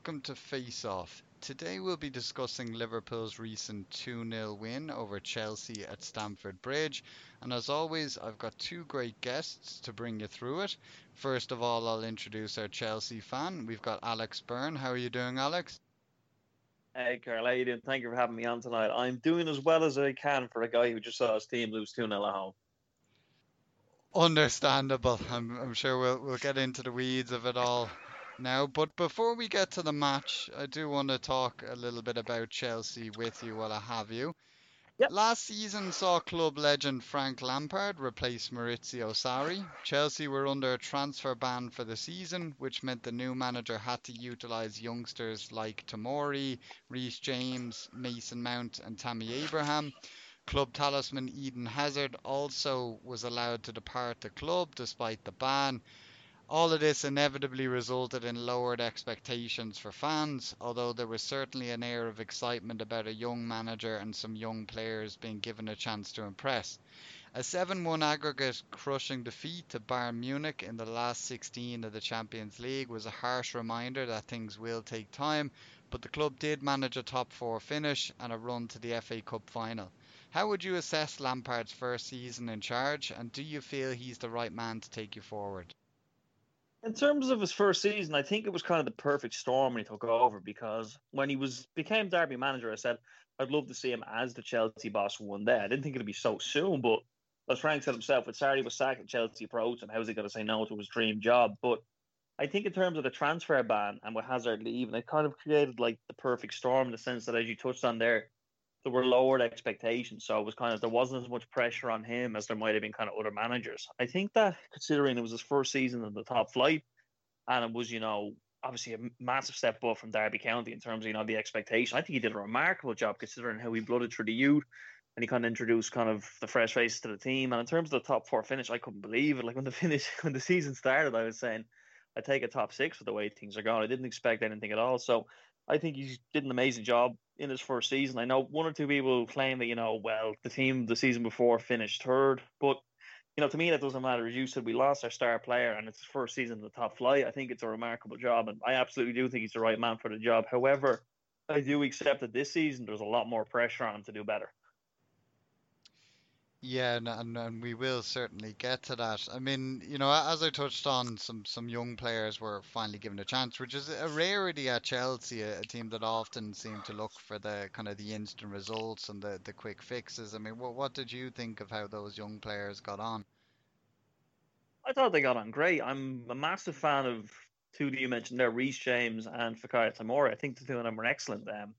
welcome to Face Off. Today we'll be discussing Liverpool's recent 2 0 win over Chelsea at Stamford Bridge. And as always, I've got two great guests to bring you through it. First of all, I'll introduce our Chelsea fan. We've got Alex Byrne. How are you doing, Alex? Hey, Karl, how you doing? Thank you for having me on tonight. I'm doing as well as I can for a guy who just saw his team lose 2 0 at home. Understandable. I'm, I'm sure we'll, we'll get into the weeds of it all now. But before we get to the match, I do want to talk a little bit about Chelsea with you while I have you. Yep. Last season saw club legend Frank Lampard replace Maurizio Sarri. Chelsea were under a transfer ban for the season, which meant the new manager had to utilise youngsters like Tamori, Reece James, Mason Mount, and Tammy Abraham. Club talisman Eden Hazard also was allowed to depart the club despite the ban. All of this inevitably resulted in lowered expectations for fans, although there was certainly an air of excitement about a young manager and some young players being given a chance to impress. A 7 1 aggregate crushing defeat to Bayern Munich in the last 16 of the Champions League was a harsh reminder that things will take time, but the club did manage a top four finish and a run to the FA Cup final. How would you assess Lampard's first season in charge, and do you feel he's the right man to take you forward? In terms of his first season, I think it was kind of the perfect storm when he took over because when he was became Derby manager, I said I'd love to see him as the Chelsea boss one day. I didn't think it'd be so soon, but as Frank said himself, with Sarri was sacked, at Chelsea approached him. How's he going to say no to his dream job? But I think in terms of the transfer ban and with Hazard leaving, it kind of created like the perfect storm in the sense that, as you touched on there, there were lowered expectations. So it was kind of there wasn't as much pressure on him as there might have been kind of other managers. I think that considering it was his first season in the top flight, and it was you know obviously a massive step up from Derby County in terms of you know the expectation. I think he did a remarkable job considering how he blooded through the youth. And he kind of introduced kind of the fresh face to the team. And in terms of the top four finish, I couldn't believe it. Like when the finish, when the season started, I was saying, I take a top six with the way things are going. I didn't expect anything at all. So I think he did an amazing job in his first season. I know one or two people claim that, you know, well, the team the season before finished third, but you know, to me that doesn't matter. As you said, we lost our star player and it's his first season in the top flight. I think it's a remarkable job and I absolutely do think he's the right man for the job. However, I do accept that this season there's a lot more pressure on him to do better. Yeah, and, and, and we will certainly get to that. I mean, you know, as I touched on, some some young players were finally given a chance, which is a rarity at Chelsea, a, a team that often seem to look for the kind of the instant results and the, the quick fixes. I mean, what what did you think of how those young players got on? I thought they got on great. I'm a massive fan of two that you mentioned there, Reece James and Fikayo Tamori. I think the two of them were excellent. Um,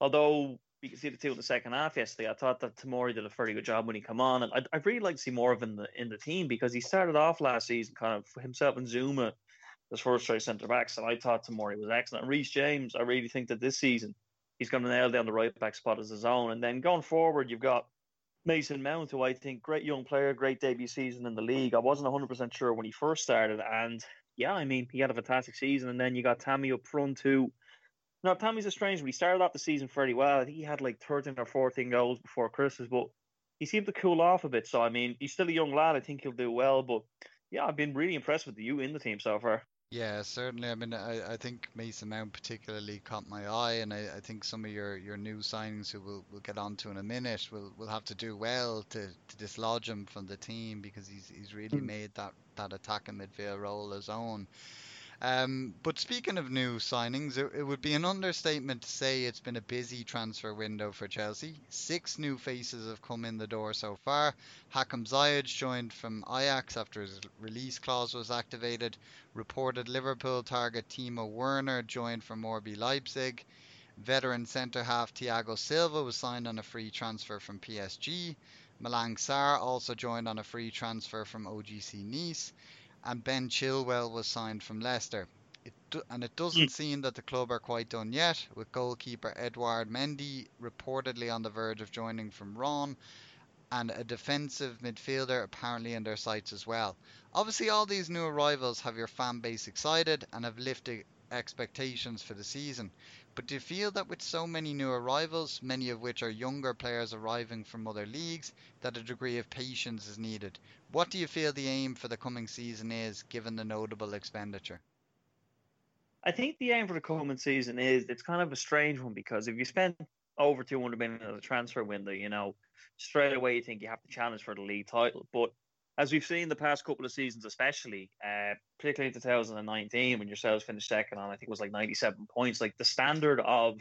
although you can see the two in the second half yesterday. I thought that Tamori did a very good job when he come on, and I'd, I'd really like to see more of him in the in the team because he started off last season kind of himself and Zouma as first choice centre backs, and I thought Tamori was excellent. And Reece James, I really think that this season he's going to nail down the right back spot as his own, and then going forward, you've got Mason Mount, who I think great young player, great debut season in the league. I wasn't 100 percent sure when he first started, and yeah, I mean he had a fantastic season, and then you got Tammy up front too. No, Tammy's a strange one. He started off the season fairly well. I think he had like 13 or 14 goals before Christmas, but he seemed to cool off a bit. So, I mean, he's still a young lad. I think he'll do well. But yeah, I've been really impressed with you in the team so far. Yeah, certainly. I mean, I, I think Mason Mount particularly caught my eye, and I, I think some of your, your new signings who we'll, we'll get on to in a minute will, will have to do well to, to dislodge him from the team because he's he's really Mm. made that, that attacking midfield role his own. Um, but speaking of new signings, it, it would be an understatement to say it's been a busy transfer window for Chelsea. Six new faces have come in the door so far. Hakim Ziyech joined from Ajax after his release clause was activated. Reported Liverpool target Timo Werner joined from RB Leipzig. Veteran centre half Thiago Silva was signed on a free transfer from PSG. Malang Sarr also joined on a free transfer from OGC Nice and Ben Chilwell was signed from Leicester. It do, and it doesn't hmm. seem that the club are quite done yet, with goalkeeper Edouard Mendy reportedly on the verge of joining from Rennes, and a defensive midfielder apparently in their sights as well. Obviously, all these new arrivals have your fan base excited and have lifted expectations for the season. But do you feel that with so many new arrivals, many of which are younger players arriving from other leagues, that a degree of patience is needed? What do you feel the aim for the coming season is, given the notable expenditure? I think the aim for the coming season is it's kind of a strange one because if you spend over 200 million in the transfer window, you know, straight away you think you have to challenge for the league title. But as we've seen the past couple of seasons, especially, uh, particularly in 2019, when yourselves finished second on, I think it was like 97 points. Like the standard of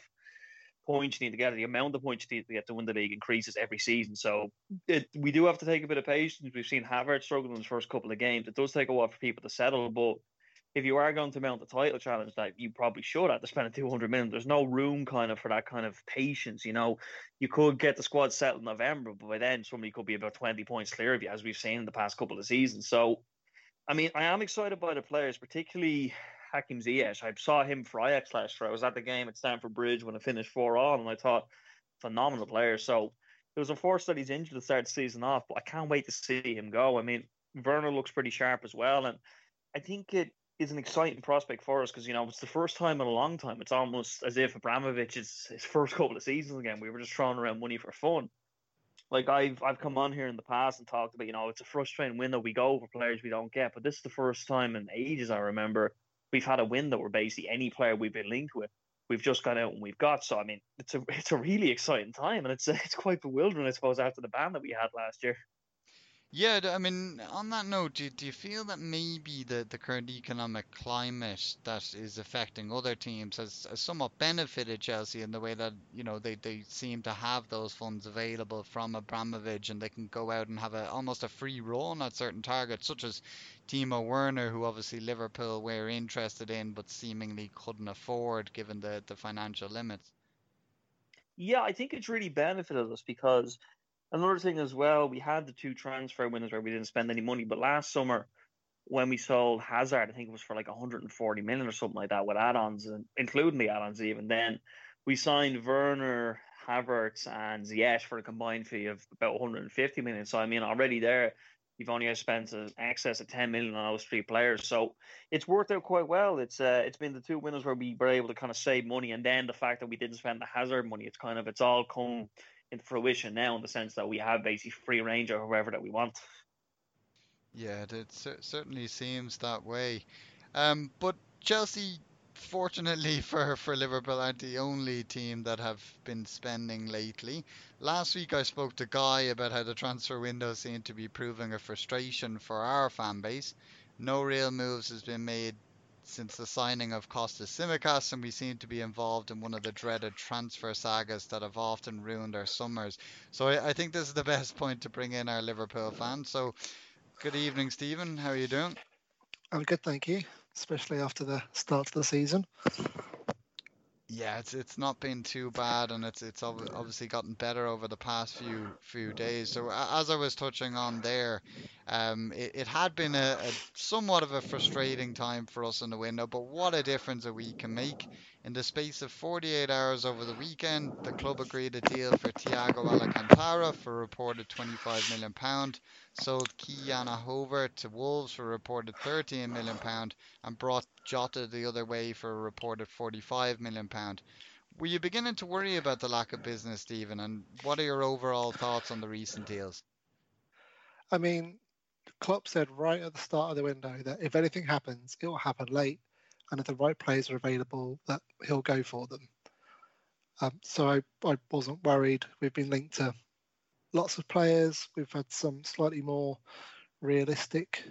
points you need to get, the amount of points you need to get to win the league increases every season. So it, we do have to take a bit of patience. We've seen Havertz struggle in his first couple of games. It does take a while for people to settle, but if you are going to mount the title challenge that you probably should have to spend a 200 million there's no room kind of for that kind of patience you know you could get the squad set in november but by then somebody could be about 20 points clear of you as we've seen in the past couple of seasons so i mean i am excited by the players particularly Hakim Ziyech. I saw him for Ajax last year. I was at the game at Stamford Bridge when it finished 4 all, and I thought, phenomenal player. So it was unfortunate that he's injured to start the season off, but I can't wait to see him go. I mean, Werner looks pretty sharp as well, and I think it is an exciting prospect for us because you know it's the first time in a long time. It's almost as if Abramovich is his first couple of seasons again. We were just throwing around money for fun. Like I've I've come on here in the past and talked about you know it's a frustrating window we go for players we don't get, but this is the first time in ages I remember we've had a window where basically any player we've been linked with we've just gone out and we've got. So I mean it's a it's a really exciting time and it's it's quite bewildering I suppose after the ban that we had last year. Yeah, I mean, on that note, do, do you feel that maybe the, the current economic climate that is affecting other teams has, has somewhat benefited Chelsea in the way that, you know, they, they seem to have those funds available from Abramovich and they can go out and have a almost a free run at certain targets, such as Timo Werner, who obviously Liverpool were interested in but seemingly couldn't afford given the, the financial limits? Yeah, I think it's really benefited us because Another thing as well, we had the two transfer windows where we didn't spend any money, but last summer when we sold Hazard, I think it was for like 140 million or something like that with add-ons, and including the add-ons even. Then we signed Werner, Havertz, and Ziyech for a combined fee of about 150 million. So I mean, already there, you've only spent an excess of 10 million on those three players. So it's worked out quite well. It's uh, it's been the two winners where we were able to kind of save money, and then the fact that we didn't spend the Hazard money, it's kind of it's all come into fruition now in the sense that we have basically free range or whoever that we want. Yeah, it certainly seems that way. Um, but Chelsea, fortunately for, for Liverpool, aren't the only team that have been spending lately. Last week I spoke to Guy about how the transfer window seemed to be proving a frustration for our fan base. No real moves has been made since the signing of Kostas Tsimikas, and we seem to be involved in one of the dreaded transfer sagas that have often ruined our summers. So I, I think this is the best point to bring in our Liverpool fans. So, good evening, Stephen. How are you doing? I'm good, thank you. Especially after the start of the season. Yeah, it's it's not been too bad, and it's it's obviously gotten better over the past few few days. So as I was touching on there, um, it, it had been a, a somewhat of a frustrating time for us in the window, but what a difference a week can make. In the space of 48 hours over the weekend, the club agreed a deal for Thiago Alcantara for a reported 25 million pound, sold Ki-Jana Hoever to Wolves for a reported 13 million pound, and brought Jota the other way for a reported 45 million pound. Were you beginning to worry about the lack of business, Stephen? And what are your overall thoughts on the recent deals? I mean, Klopp said right at the start of the window that if anything happens, it will happen late and if the right players are available, that he'll go for them. Um, so I, I wasn't worried. We've been linked to lots of players. We've had some slightly more realistic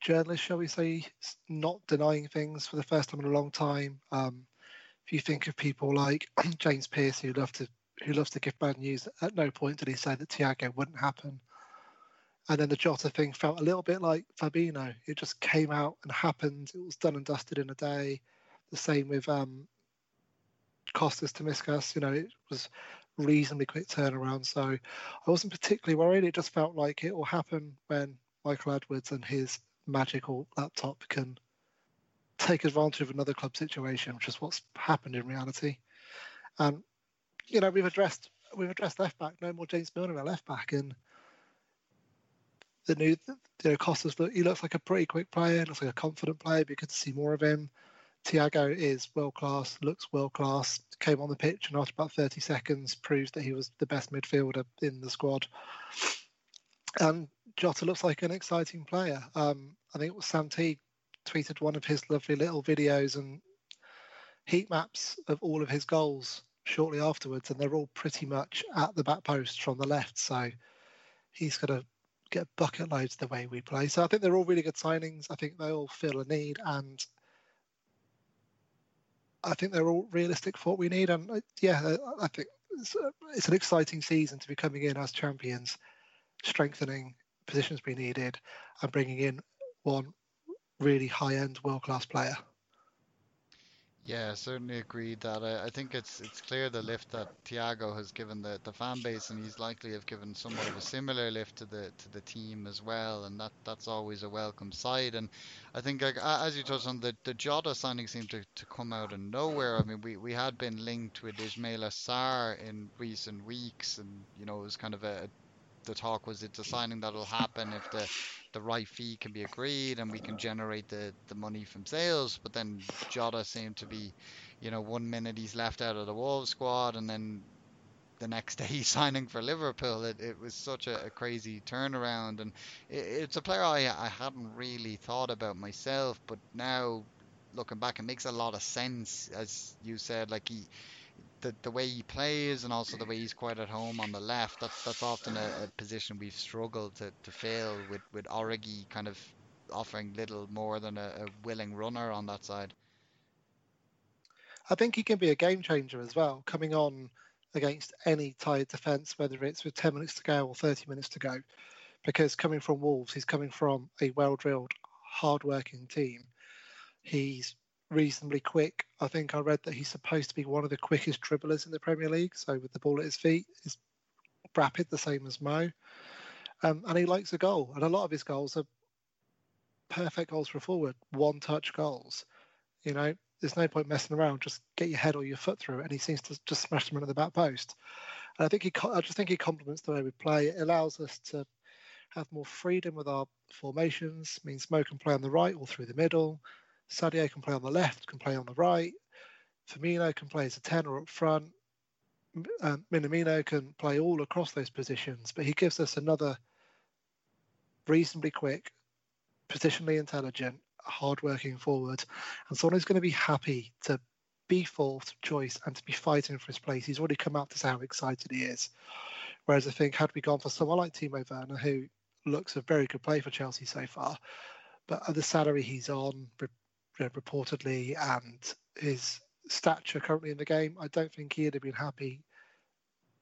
journalists, shall we say, not denying things for the first time in a long time. Um, if you think of people like James Pearce, who love to who loves to give bad news, at no point did he say that Thiago wouldn't happen. And then the Jota thing felt a little bit like Fabinho. It just came out and happened. It was done and dusted in a day. The same with um, Costas Tsimikas. You know, it was reasonably quick turnaround. So I wasn't particularly worried. It just felt like it will happen when Michael Edwards and his magical laptop can take advantage of another club situation, which is what's happened in reality. And you know, we've addressed we've addressed left back. No more James Milner at left back, and the new you know Costas look he looks like a pretty quick player. Looks like a confident player. Be good to see more of him. Thiago is world class, looks world class. Came on the pitch and after about 30 seconds proved that he was the best midfielder in the squad. And Jota looks like an exciting player. Um, I think it was Sam T tweeted one of his lovely little videos and heat maps of all of his goals shortly afterwards, and they're all pretty much at the back post from the left. So he's going to get bucket loads the way we play. So I think they're all really good signings. I think they all feel a need, and I think they're all realistic for what we need. And uh, yeah, I- I think it's, uh, it's an exciting season to be coming in as champions, strengthening positions we needed, and bringing in one really high-end, world-class player. Yeah, certainly agreed that. I, I think it's it's clear the lift that Thiago has given the, the fan base, and he's likely have given somewhat of a similar lift to the to the team as well, and that that's always a welcome sight. And I think, like, as you touched on, the the Jota signing seemed to, to come out of nowhere. I mean, we, we had been linked with Ismaila Sarr in recent weeks, and you know it was kind of a the talk was it's a signing that'll happen if the the right fee can be agreed and we can generate the, the money from sales. But then Jota seemed to be, you know, one minute he's left out of the Wolves squad and then the next day he's signing for Liverpool. It, it was such a, a crazy turnaround and it, it's a player I, I hadn't really thought about myself, but now looking back it makes a lot of sense as you said like he the, the way he plays and also the way he's quite at home on the left, that's that's often a, a position we've struggled to, to fill with, with Origi kind of offering little more than a, a willing runner on that side. I think he can be a game changer as well, coming on against any tired defence, whether it's with 10 minutes to go or 30 minutes to go. Because coming from Wolves, he's coming from a well drilled, hard working team. He's reasonably quick. I think I read that he's supposed to be one of the quickest dribblers in the Premier League. So with the ball at his feet, he's rapid, the same as Mo. Um, and he likes a goal. And a lot of his goals are perfect goals for a forward, one touch goals. You know, there's no point messing around. Just get your head or your foot through it, and he seems to just smash them into the back post. And I think he, I just think he complements the way we play. It allows us to have more freedom with our formations. Means Mo can play on the right or through the middle. Sadio can play on the left, can play on the right. Firmino can play as a ten or up front. Um, Minamino can play all across those positions, but he gives us another reasonably quick, positionally intelligent, hard-working forward, and someone who's going to be happy to be fourth choice and to be fighting for his place. He's already come out to say how excited he is. Whereas I think had we gone for someone like Timo Werner, who looks a very good play for Chelsea so far, but at the salary he's on, you know, reportedly, and his stature currently in the game, I don't think he'd have been happy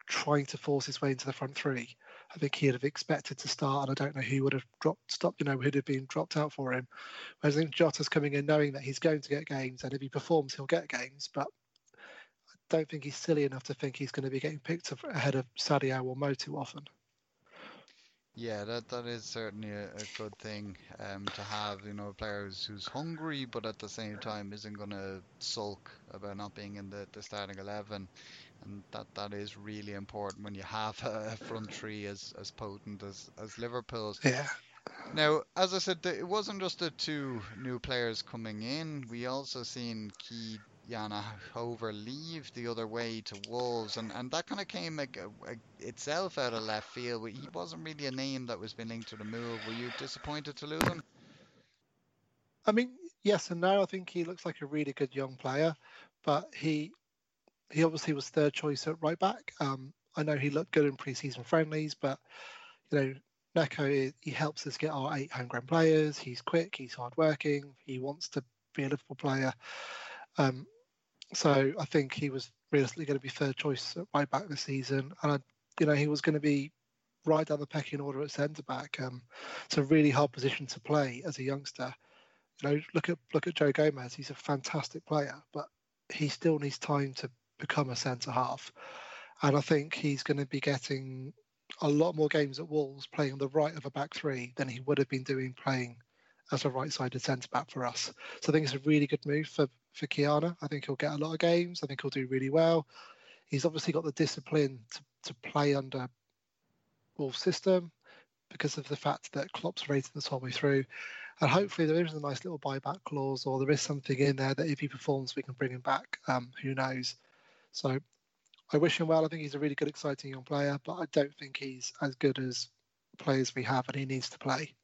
trying to force his way into the front three. I think he'd have expected to start, and I don't know who would have dropped, stopped, you know, who'd have been dropped out for him. Whereas I think Jota's coming in knowing that he's going to get games, and if he performs, he'll get games. But I don't think he's silly enough to think he's going to be getting picked ahead of Sadio or Mo too often. Yeah, that that is certainly a, a good thing um, to have. You know, a player who's, who's hungry, but at the same time isn't going to sulk about not being in the, the starting eleven, and that, that is really important when you have a front three as, as potent as, as Liverpool's. Yeah. Now, as I said, it wasn't just the two new players coming in. We also seen Ki Jana Hoever leave the other way to Wolves, and, and that kind of came uh, uh, itself out of left field. He wasn't really a name that was being linked to the move. Were you disappointed to lose him? I mean, yes and no. I think he looks like a really good young player, but he he obviously was third choice at right back. Um, I know he looked good in preseason friendlies, but you know Neco he helps us get our eight homegrown players. He's quick. He's hardworking. He wants to be a Liverpool player. Um, so I think he was realistically going to be third choice at right back this season, and I, you know he was going to be right down the pecking order at centre back. Um, it's a really hard position to play as a youngster. You know, look at look at Joe Gomez. He's a fantastic player, but he still needs time to become a centre half. And I think he's going to be getting a lot more games at Wolves playing on the right of a back three than he would have been doing playing as a right-sided centre back for us. So I think it's a really good move for for Ki-Jana. I think he'll get a lot of games. I think he'll do really well. He's obviously got the discipline to, to play under Wolves' system because of the fact that Klopp's rating this whole way through. And hopefully there is a nice little buyback clause or there is something in there that if he performs, we can bring him back. Um, who knows? So I wish him well. I think he's a really good, exciting young player, but I don't think he's as good as players we have and he needs to play.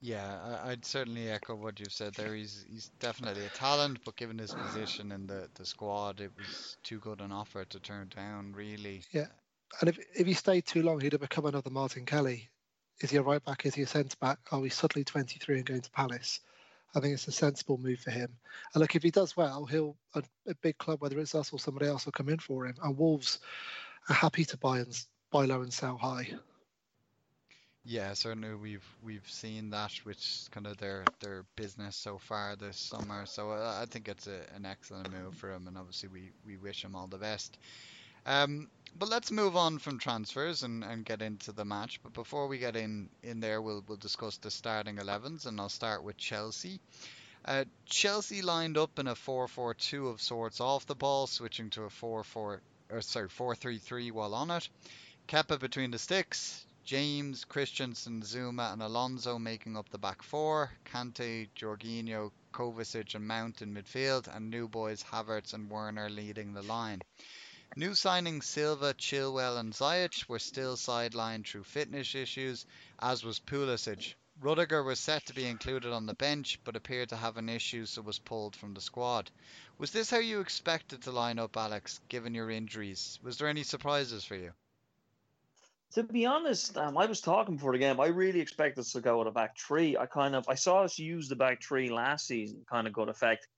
Yeah, I, I'd certainly echo what you've said there. He's he's definitely a talent, but given his position in the, the squad, it was too good an offer to turn down, really. Yeah. And if, if he stayed too long, he'd have become another Martin Kelly. Is he a right back? Is he a centre back? Are we suddenly 23 and going to Palace. I think it's a sensible move for him. And look, if he does well, he'll a, a big club, whether it's us or somebody else, will come in for him. And Wolves are happy to buy and buy low and sell high. Yeah, certainly we've we've seen that, which kind of their their business so far this summer. So uh, I think it's a, an excellent move for him, and obviously we, we wish him all the best. Um, but let's move on from transfers and, and get into the match. But before we get in in there, we'll we'll discuss the starting 11s, and I'll start with Chelsea. Uh, Chelsea lined up in a 4-4-2 of sorts off the ball, switching to a 4-4 or sorry 4-3-3 while on it. Kepa between the sticks, James, Christensen, Zouma, and Alonso making up the back four. Kante, Jorginho, Kovacic, and Mount in midfield, and new boys Havertz and Werner leading the line. New signings Silva, Chilwell, and Ziyech were still sidelined through fitness issues, as was Pulisic. Rudiger was set to be included on the bench, but appeared to have an issue, so was pulled from the squad. Was this how you expected to line up, Alex, given your injuries? Was there any surprises for you? To be honest, um, I was talking before the game. I really expect us to go with a back three. I kind of I saw us use the back three last season, kind of good effect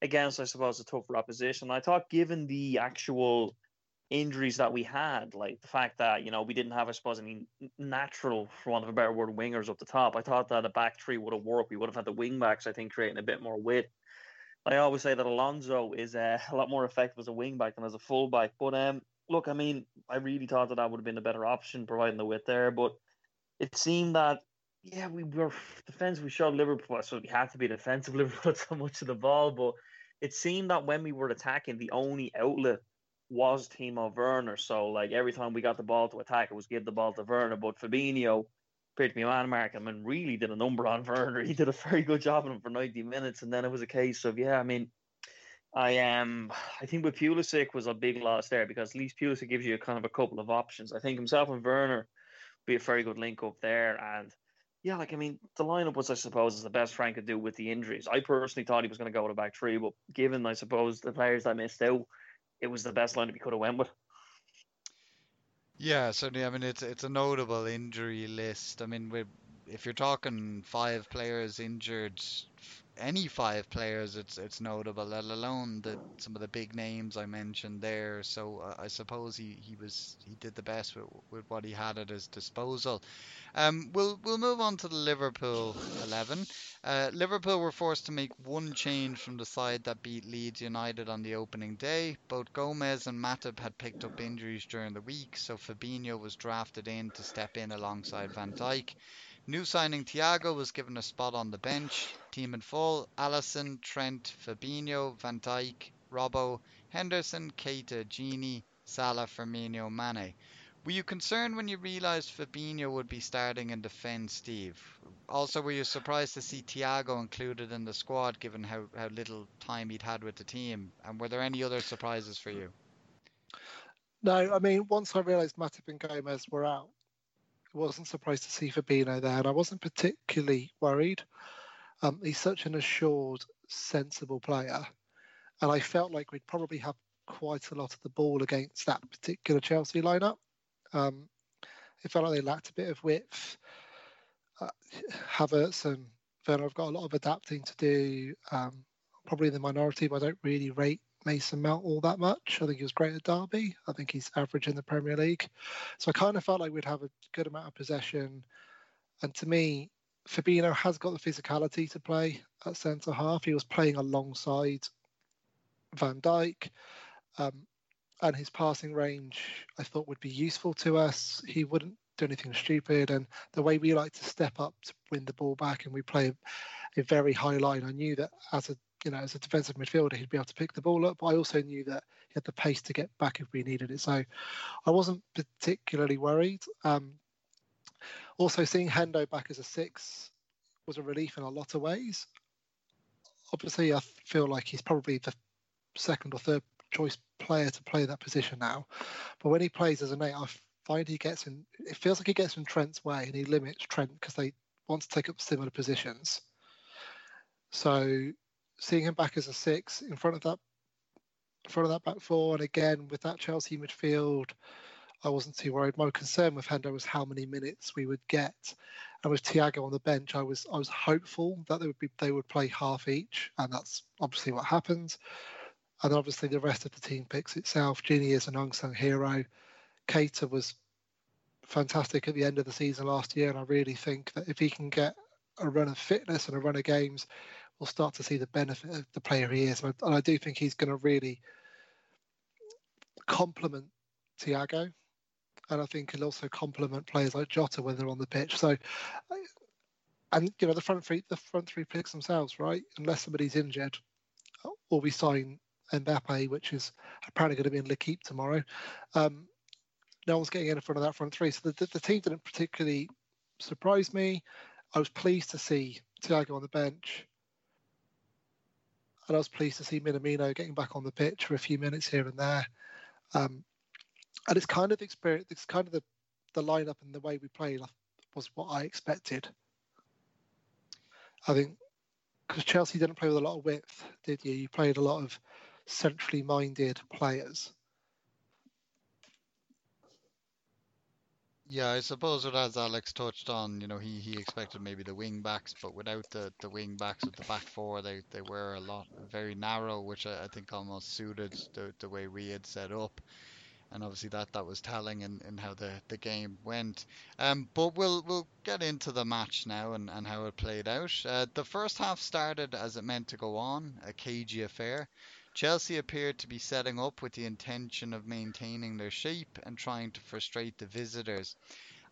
against, I suppose, a tougher opposition. I thought, given the actual injuries that we had, like the fact that you know we didn't have, I suppose, any natural, for want of a better word, wingers up the top. I thought that a back three would have worked. We would have had the wing backs, I think, creating a bit more width. I always say that Alonso is uh, a lot more effective as a wing back than as a full back. But um, look, I mean, I really thought that that would have been a better option, providing the width there. But it seemed that, yeah, we were defensive. We showed Liverpool, so we had to be defensive. Liverpool so much of the ball, but it seemed that when we were attacking, the only outlet was Timo Werner. So, like every time we got the ball to attack, it was give the ball to Werner. But Fabinho appeared to be man marking and really did a number on Werner. He did a very good job on him for 90 minutes, and then it was a case of, yeah, I mean I am. I think with Pulisic was a big loss there because at least Pulisic gives you a kind of a couple of options. I think himself and Werner be a very good link up there. And yeah, like I mean, the lineup was, I suppose, is the best Frank could do with the injuries. I personally thought he was going to go a back three, but given, I suppose, the players that missed out, it was the best lineup he could have went with. Yeah, certainly. I mean, it's it's a notable injury list. I mean, if you're talking five players injured any five players, it's it's notable, let alone the some of the big names I mentioned there. So uh, I suppose he, he was he did the best with, with what he had at his disposal. Um, we'll we'll move on to the Liverpool eleven. Uh, Liverpool were forced to make one change from the side that beat Leeds United on the opening day. Both Gomez and Matip had picked up injuries during the week, so Fabinho was drafted in to step in alongside Van Dijk. New signing Thiago was given a spot on the bench. Team in full Alisson, Trent, Fabinho, Van Dijk, Robbo, Henderson, Keita, Gini, Salah, Firmino, Mane. Were you concerned when you realised Fabinho would be starting in defence, Steve? Also, were you surprised to see Thiago included in the squad given how, how little time he'd had with the team? And were there any other surprises for you? No, I mean, once I realised Matip and Gomez were out, wasn't surprised to see Fabinho there, and I wasn't particularly worried. Um, he's such an assured, sensible player, and I felt like we'd probably have quite a lot of the ball against that particular Chelsea lineup. Um, it felt like they lacked a bit of width. Uh, Havertz and Werner have got a lot of adapting to do. Um, probably the minority, but I don't really rate Mason Mount all that much. I think he was great at Derby. I think he's average in the Premier League. So I kind of felt like we'd have a good amount of possession. And to me, Fabinho has got the physicality to play at centre half. He was playing alongside Van Dijk. Um, and his passing range, I thought, would be useful to us. He wouldn't do anything stupid. And the way we like to step up to win the ball back and we play a very high line, I knew that as a you know, as a defensive midfielder, he'd be able to pick the ball up. But I also knew that he had the pace to get back if we needed it. So I wasn't particularly worried. Um, also, seeing Hendo back as a six was a relief in a lot of ways. Obviously, I feel like he's probably the second or third choice player to play that position now. But when he plays as an eight, I find he gets in. It feels like he gets in Trent's way, and he limits Trent because they want to take up similar positions. So seeing him back as a six in front of that in front of that back four, and again with that Chelsea midfield, I wasn't too worried. My concern with Hendo was how many minutes we would get, and with Thiago on the bench, I was I was hopeful that they would be they would play half each, and that's obviously what happened. And obviously the rest of the team picks itself. Gini is an unsung hero. Keita was fantastic at the end of the season last year, and I really think that if he can get a run of fitness and a run of games, we'll start to see the benefit of the player he is. And I, and I do think he's going to really complement Thiago. And I think he'll also complement players like Jota when they're on the pitch. So, and you know, the front three, the front three picks themselves, right? Unless somebody's injured, or we sign Mbappe, which is apparently going to be in L'Equipe tomorrow. Um, no one's getting in front of that front three. So the, the, the team didn't particularly surprise me. I was pleased to see Thiago on the bench and I was pleased to see Minamino getting back on the pitch for a few minutes here and there. Um, and it's kind of the experience, it's kind of the, the lineup and the way we played was what I expected. I think because Chelsea didn't play with a lot of width, did you? You played a lot of centrally minded players. Yeah, I suppose what as Alex touched on, you know, he, he expected maybe the wing backs, but without the, the wing backs with the back four, they, they were a lot very narrow, which I, I think almost suited the, the way we had set up. And obviously that, that was telling in, in how the, the game went. Um, but we'll we'll get into the match now and, and how it played out. Uh, the first half started as it meant to go on, a cagey affair. Chelsea appeared to be setting up with the intention of maintaining their shape and trying to frustrate the visitors.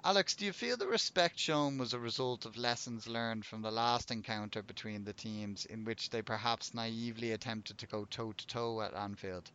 Alex, do you feel the respect shown was a result of lessons learned from the last encounter between the teams, in which they perhaps naively attempted to go toe to toe at Anfield?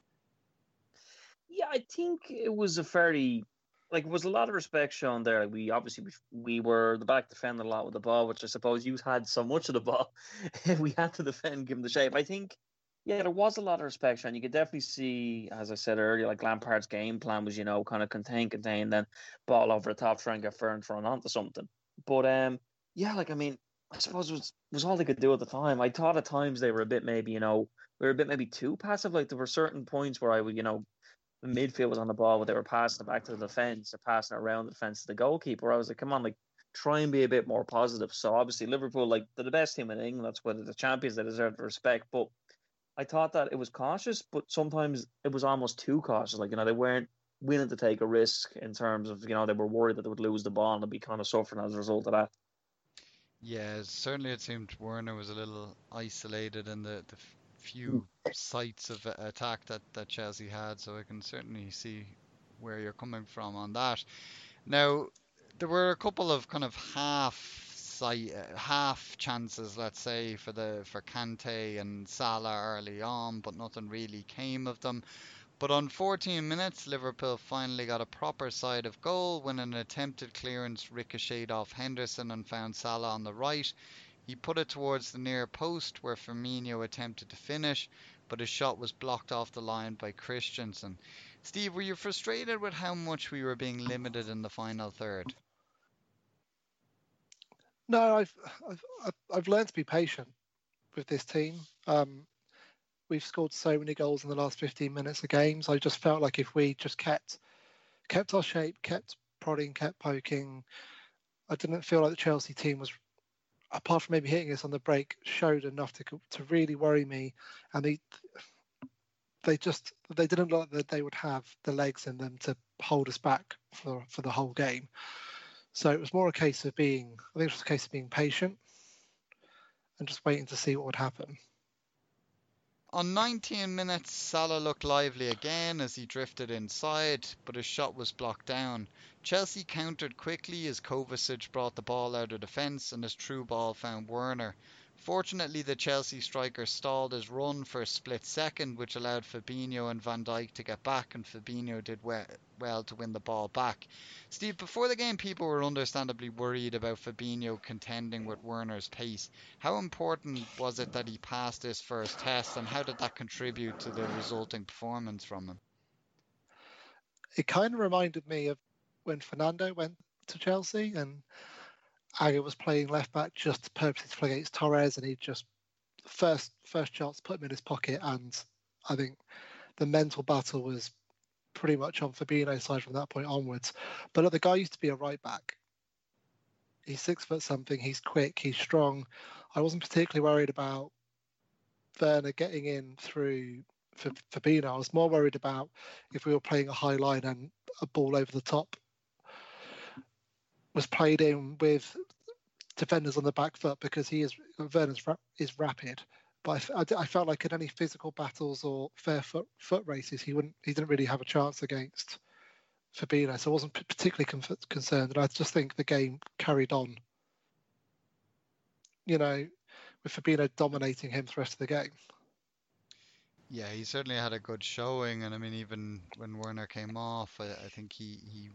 Yeah, I think it was a fairly like it was a lot of respect shown there. We obviously we, we were the back defending a lot with the ball, which I suppose you had so much of the ball. we had to defend, give them the shape. I think yeah, there was a lot of respect, and you could definitely see, as I said earlier, like Lampard's game plan was, you know, kind of contain, contain, then ball over the top, try and get Fern thrown onto something. But um, yeah, like I mean, I suppose it was was all they could do at the time. I thought at times they were a bit maybe, you know, they were a bit maybe too passive. Like there were certain points where I would, you know, the midfield was on the ball, but they were passing it back to the defence or passing it around the defence to the goalkeeper. I was like, come on, like try and be a bit more positive. So obviously Liverpool, like they're the best team in England. That's where the champions. They deserve the respect, but I thought that it was cautious, but sometimes it was almost too cautious. Like, you know, they weren't willing to take a risk in terms of, you know, they were worried that they would lose the ball and they'd be kind of suffering as a result of that. Yeah, certainly it seemed Werner was a little isolated in the, the few hmm. sites of attack that, that Chelsea had, so I can certainly see where you're coming from on that. Now, there were a couple of kind of half site, uh, half chances, let's say, for the for Kante and Salah early on, but nothing really came of them. But on 14 minutes, Liverpool finally got a proper side of goal when an attempted clearance ricocheted off Henderson and found Salah on the right. He put it towards the near post where Firmino attempted to finish, but his shot was blocked off the line by Christensen. Steve, were you frustrated with how much we were being limited in the final third? No, I've I've I've learned to be patient with this team. Um, we've scored so many goals in the last 15 minutes of games. I just felt like if we just kept kept our shape, kept prodding, kept poking. I didn't feel like the Chelsea team was, apart from maybe hitting us on the break, showed enough to to really worry me. And they they just they didn't look like that they would have the legs in them to hold us back for for the whole game. So it was more a case of being, I think it was a case of being patient and just waiting to see what would happen. On 19 minutes, Salah looked lively again as he drifted inside, but his shot was blocked down. Chelsea countered quickly as Kovacic brought the ball out of defence and his true ball found Werner. Fortunately, the Chelsea striker stalled his run for a split second, which allowed Fabinho and Van Dijk to get back, and Fabinho did we- well to win the ball back. Steve, before the game, people were understandably worried about Fabinho contending with Werner's pace. How important was it that he passed his first test, and how did that contribute to the resulting performance from him? It kind of reminded me of when Fernando went to Chelsea and Agger was playing left back just purposely to play against Torres, and he just first first chance put him in his pocket, and I think the mental battle was pretty much on Fabinho's side from that point onwards. But look, the guy used to be a right back. He's six foot something. He's quick. He's strong. I wasn't particularly worried about Werner getting in through for Fabinho. I was more worried about if we were playing a high line and a ball over the top was played in with defenders on the back foot because he is Werner's ra- is rapid. But I felt like in any physical battles or fair foot foot races, he wouldn't he didn't really have a chance against Fabinho. So I wasn't particularly con- concerned, and I just think the game carried on. You know, with Fabinho dominating him the rest of the game. Yeah, he certainly had a good showing, and I mean, even when Werner came off, I, I think he, he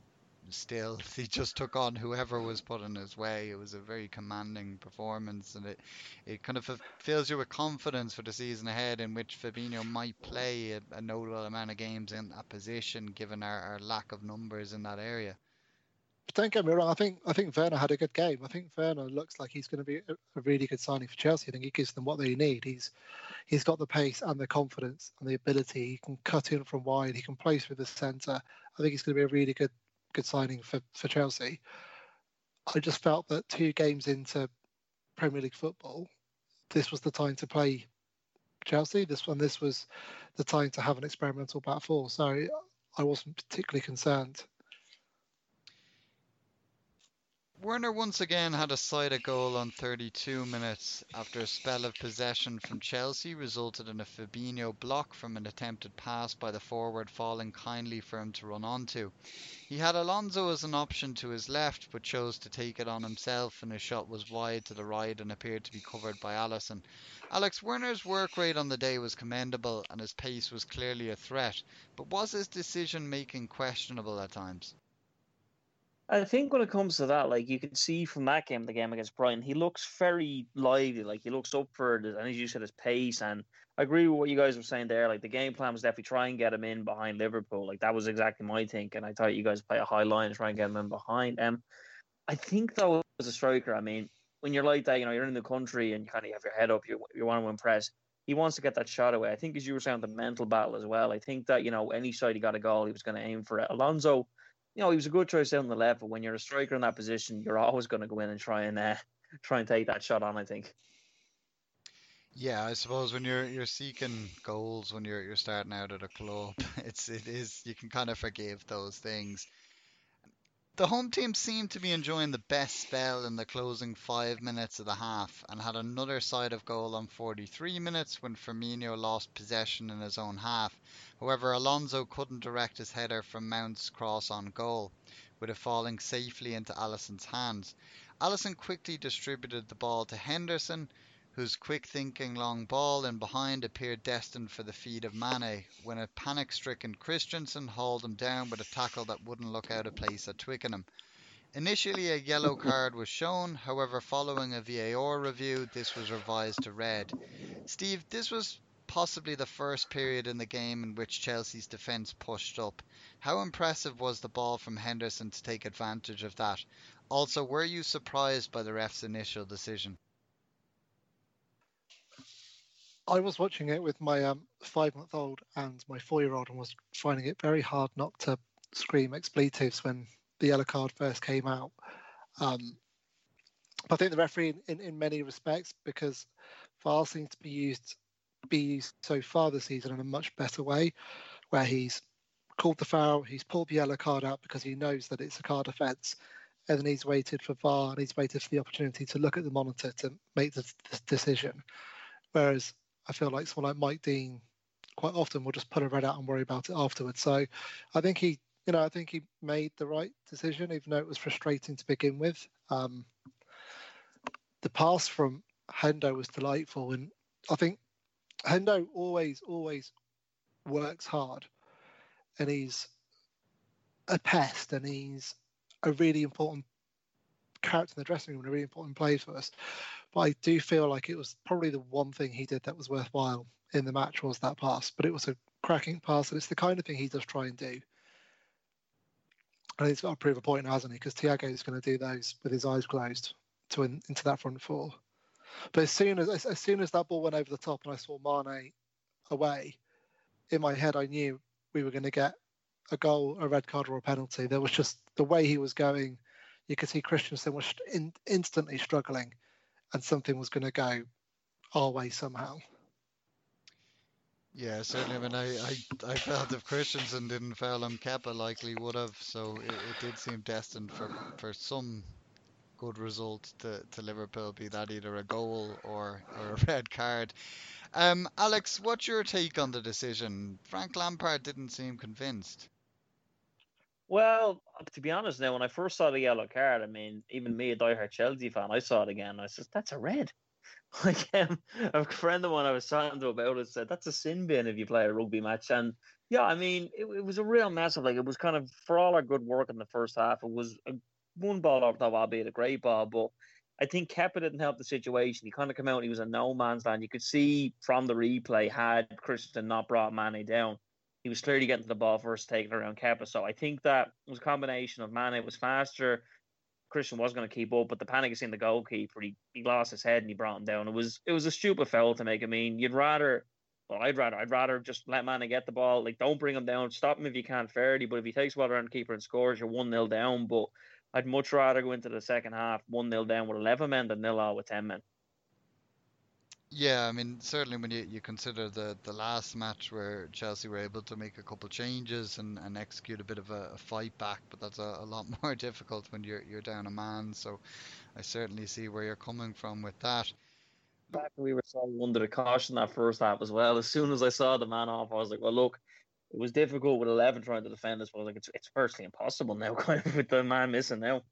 still he just took on whoever was put in his way. It was a very commanding performance, and it it kind of fills you with confidence for the season ahead, in which Fabinho might play a, a notable amount of games in that position, given our, our lack of numbers in that area. But don't get me wrong. I think I think Werner had a good game. I think Werner looks like he's going to be a, really good signing for Chelsea. I think he gives them what they need. He's he's got the pace and the confidence and the ability. He can cut in from wide. He can play through the centre. I think he's going to be a really good good signing for for Chelsea. I just felt that two games into Premier League football, this was the time to play Chelsea. This one, this was the time to have an experimental back four. So I wasn't particularly concerned. Werner once again had a side of goal on 32 minutes after a spell of possession from Chelsea resulted in a Fabinho block from an attempted pass by the forward falling kindly for him to run onto. He had Alonso as an option to his left but chose to take it on himself and his shot was wide to the right and appeared to be covered by Alisson. Alex Werner's work rate on the day was commendable and his pace was clearly a threat, but was his decision making questionable at times? I think when it comes to that, like you can see from that game, the game against Brighton, he looks very lively. Like he looks up for it, and as you said, his pace. And I agree with what you guys were saying there. Like the game plan was definitely try and get him in behind Liverpool. Like that was exactly my thinking. And I thought you guys play a high line and try and get him in behind. Um, I think though as a striker, I mean, when you're like that, you know, you're in the country and you kind of have your head up, you you want to impress. He wants to get that shot away. I think, as you were saying, the mental battle as well. I think that you know, any side he got a goal, he was going to aim for it. Alonso you know, he was a good choice down the left, but when you're a striker in that position, you're always going to go in and try and uh, try and take that shot on. I think. Yeah, I suppose when you're you're seeking goals when you're you're starting out at a club, it's it is you can kind of forgive those things. The home team seemed to be enjoying the best spell in the closing five minutes of the half and had another side of goal on 43 minutes when Firmino lost possession in his own half. However, Alonso couldn't direct his header from Mount's cross on goal, with it falling safely into Alisson's hands. Alisson quickly distributed the ball to Henderson, whose quick thinking long ball in behind appeared destined for the feet of Mane, when a panic stricken Christensen hauled him down with a tackle that wouldn't look out of place at Twickenham. Initially, a yellow card was shown, however, following a VAR review, this was revised to red. Steve, this was possibly the first period in the game in which Chelsea's defence pushed up. How impressive was the ball from Henderson to take advantage of that? Also, were you surprised by the ref's initial decision? I was watching it with my um, five month old and my four year old and was finding it very hard not to scream expletives when the yellow card first came out. Um, I think the referee, in, in, in many respects, because VAR seems to be used be used so far this season in a much better way, where he's called the foul, he's pulled the yellow card out because he knows that it's a card offence, and then he's waited for VAR and he's waited for the opportunity to look at the monitor to make the, the decision. Whereas I feel like someone like Mike Dean quite often will just put a red out and worry about it afterwards. So I think he, you know, I think he made the right decision, even though it was frustrating to begin with. Um, the pass from Hendo was delightful, and I think Hendo always, always works hard, and he's a pest, and he's a really important character in the dressing room and a really important player for us. But I do feel like it was probably the one thing he did that was worthwhile in the match was that pass. But it was a cracking pass, and it's the kind of thing he does try and do. And he's got to prove a point hasn't he? Because Thiago is going to do those with his eyes closed to in, into that front four. But as soon as, as soon as that ball went over the top and I saw Mane away, in my head I knew we were going to get a goal, a red card, or a penalty. There was just the way he was going. You could see Christensen was in, instantly struggling, and something was going to go our way somehow. Yeah, certainly. I mean, I, I, I felt if Christensen didn't foul him, Kepa likely would have. So it, it did seem destined for, for some good result to, to Liverpool, be that either a goal or, or a red card. Um, Alex, what's your take on the decision? Frank Lampard didn't seem convinced. Well, to be honest, now when I first saw the yellow card, I mean, even me, a diehard Chelsea fan, I saw it again. I said, "That's a red." Like um, a friend of mine I was talking to about it said, "That's a sin bin if you play a rugby match." And yeah, I mean, it, it was a real mess of like it was kind of for all our good work in the first half. It was a one ball over top, albeit a great ball, but I think Kepa didn't help the situation. He kind of came out, he was a no man's land. You could see from the replay, had Christian not brought Mane down, he was clearly getting to the ball first, taking around Kepa. So I think that was a combination of Mane was faster. Christian was going to keep up, but the panic is in the goalkeeper. He, he lost his head and he brought him down. It was it was a stupid foul to make. I mean, you'd rather well, I'd rather I'd rather just let Mane get the ball. Like, don't bring him down. Stop him if you can't fairly. But if he takes well around the keeper and scores, you're one 0 down. But I'd much rather go into the second half one 0 down with eleven men than nil all with ten men. Yeah, I mean, certainly when you, you consider the, the last match where Chelsea were able to make a couple changes and, and execute a bit of a, a fight back, but that's a, a lot more difficult when you're you're down a man. So I certainly see where you're coming from with that. Back we were so under the caution that first half as well. As soon as I saw the man off, I was like, well, look, it was difficult with eleven trying to defend us, but I was like, it's it's virtually impossible now, kind of with the man missing now.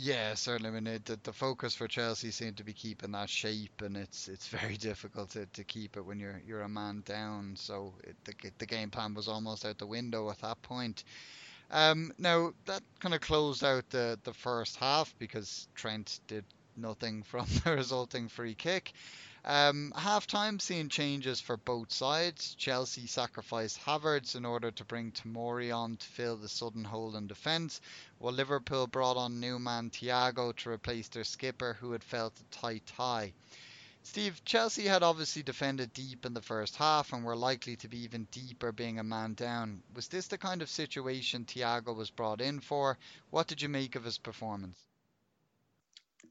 Yeah, certainly. I mean, it, the, the focus for Chelsea seemed to be keeping that shape, and it's it's very difficult to, to keep it when you're you're a man down. So it, the the game plan was almost out the window at that point. Um, now that kind of closed out the the first half because Trent did nothing from the resulting free kick. Um, half time seeing changes for both sides. Chelsea sacrificed Havertz in order to bring Tomori on to fill the sudden hole in defence, while Liverpool brought on new man Thiago to replace their skipper who had felt a tight tie. Steve, Chelsea had obviously defended deep in the first half and were likely to be even deeper being a man down. Was this the kind of situation Thiago was brought in for? What did you make of his performance?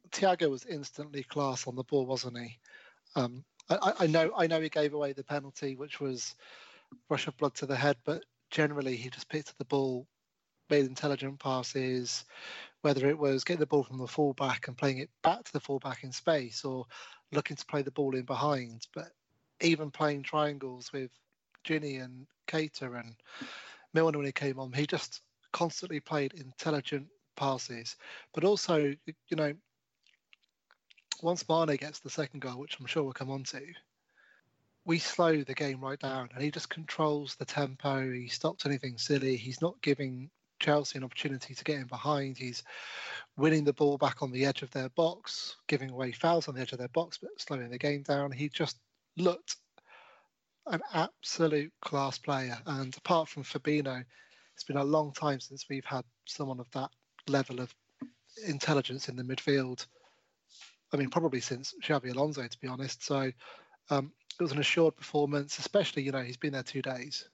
Thiago was instantly class on the ball, wasn't he? Um, I, I know I know he gave away the penalty, which was rush of blood to the head, but generally he just picked up the ball, made intelligent passes, whether it was getting the ball from the fullback and playing it back to the fullback in space or looking to play the ball in behind. But even playing triangles with Gini and Keita and Milner when he came on, he just constantly played intelligent passes. But also, you know, once Mane gets the second goal, which I'm sure we'll come on to, we slow the game right down and he just controls the tempo. He stops anything silly. He's not giving Chelsea an opportunity to get in behind. He's winning the ball back on the edge of their box, giving away fouls on the edge of their box, but slowing the game down. He just looked an absolute class player. And apart from Fabinho, it's been a long time since we've had someone of that level of intelligence in the midfield. I mean, probably since Xabi Alonso, to be honest. So um, it was an assured performance, especially, you know, he's been there two days.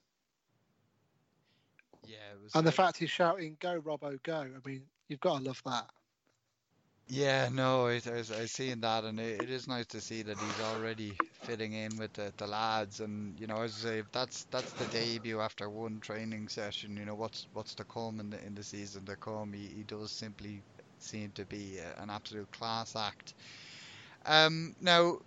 Yeah, it was And the uh, fact he's shouting "Go Robbo, go!" I mean, you've got to love that. Yeah, no, I, I, I seen that, and it, it is nice to see that he's already fitting in with the, the lads. And you know, as I say, if that's that's the debut after one training session. You know, what's what's to come in the in the season to come. He, he does simply seem to be a- an absolute class act. Um, now,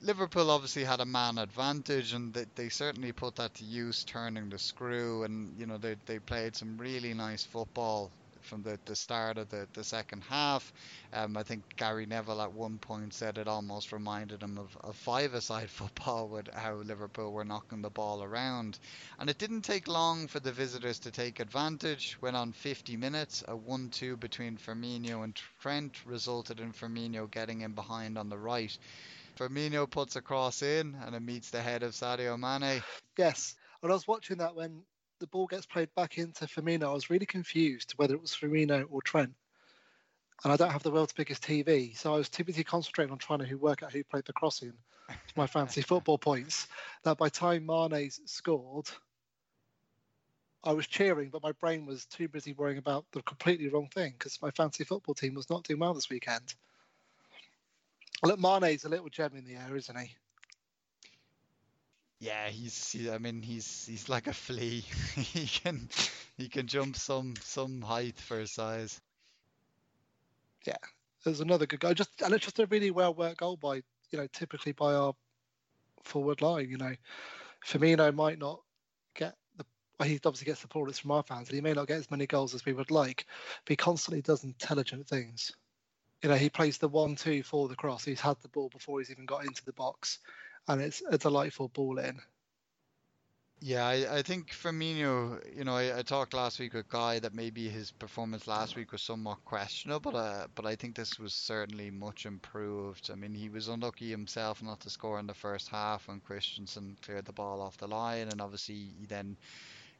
Liverpool obviously had a man advantage, and they, they certainly put that to use, turning the screw. And you know, they they played some really nice football from the, the start of the, the second half. Um, I think Gary Neville at one point said it almost reminded him of, of five-a-side football with how Liverpool were knocking the ball around. And it didn't take long for the visitors to take advantage. When on 50 minutes, a 1-2 between Firmino and Trent resulted in Firmino getting in behind on the right. Firmino puts a cross in and it meets the head of Sadio Mane. Yes, and I was watching that when the ball gets played back into Firmino. I was really confused whether it was Firmino or Trent. And I don't have the world's biggest TV, so I was too busy concentrating on trying to work out who played the crossing to my fancy football points. That by time Mane's scored, I was cheering, but my brain was too busy worrying about the completely wrong thing because my fancy football team was not doing well this weekend. Look, Mane's a little gem in the air, isn't he? Yeah, he's. He, I mean, he's he's like a flea. he can he can jump some some height for his size. Yeah, there's another good goal. Just and it's just a really well worked goal by you know typically by our forward line. You know, Firmino might not get the well, he obviously gets the plaudits from our fans, and he may not get as many goals as we would like, but he constantly does intelligent things. You know, he plays the one-two for the cross. He's had the ball before he's even got into the box, and it's a delightful ball in. Yeah, I, I think Firmino. You know, I, I talked last week with Guy that maybe his performance last week was somewhat questionable, but uh, but I think this was certainly much improved. I mean, he was unlucky himself not to score in the first half when Christensen cleared the ball off the line, and obviously he then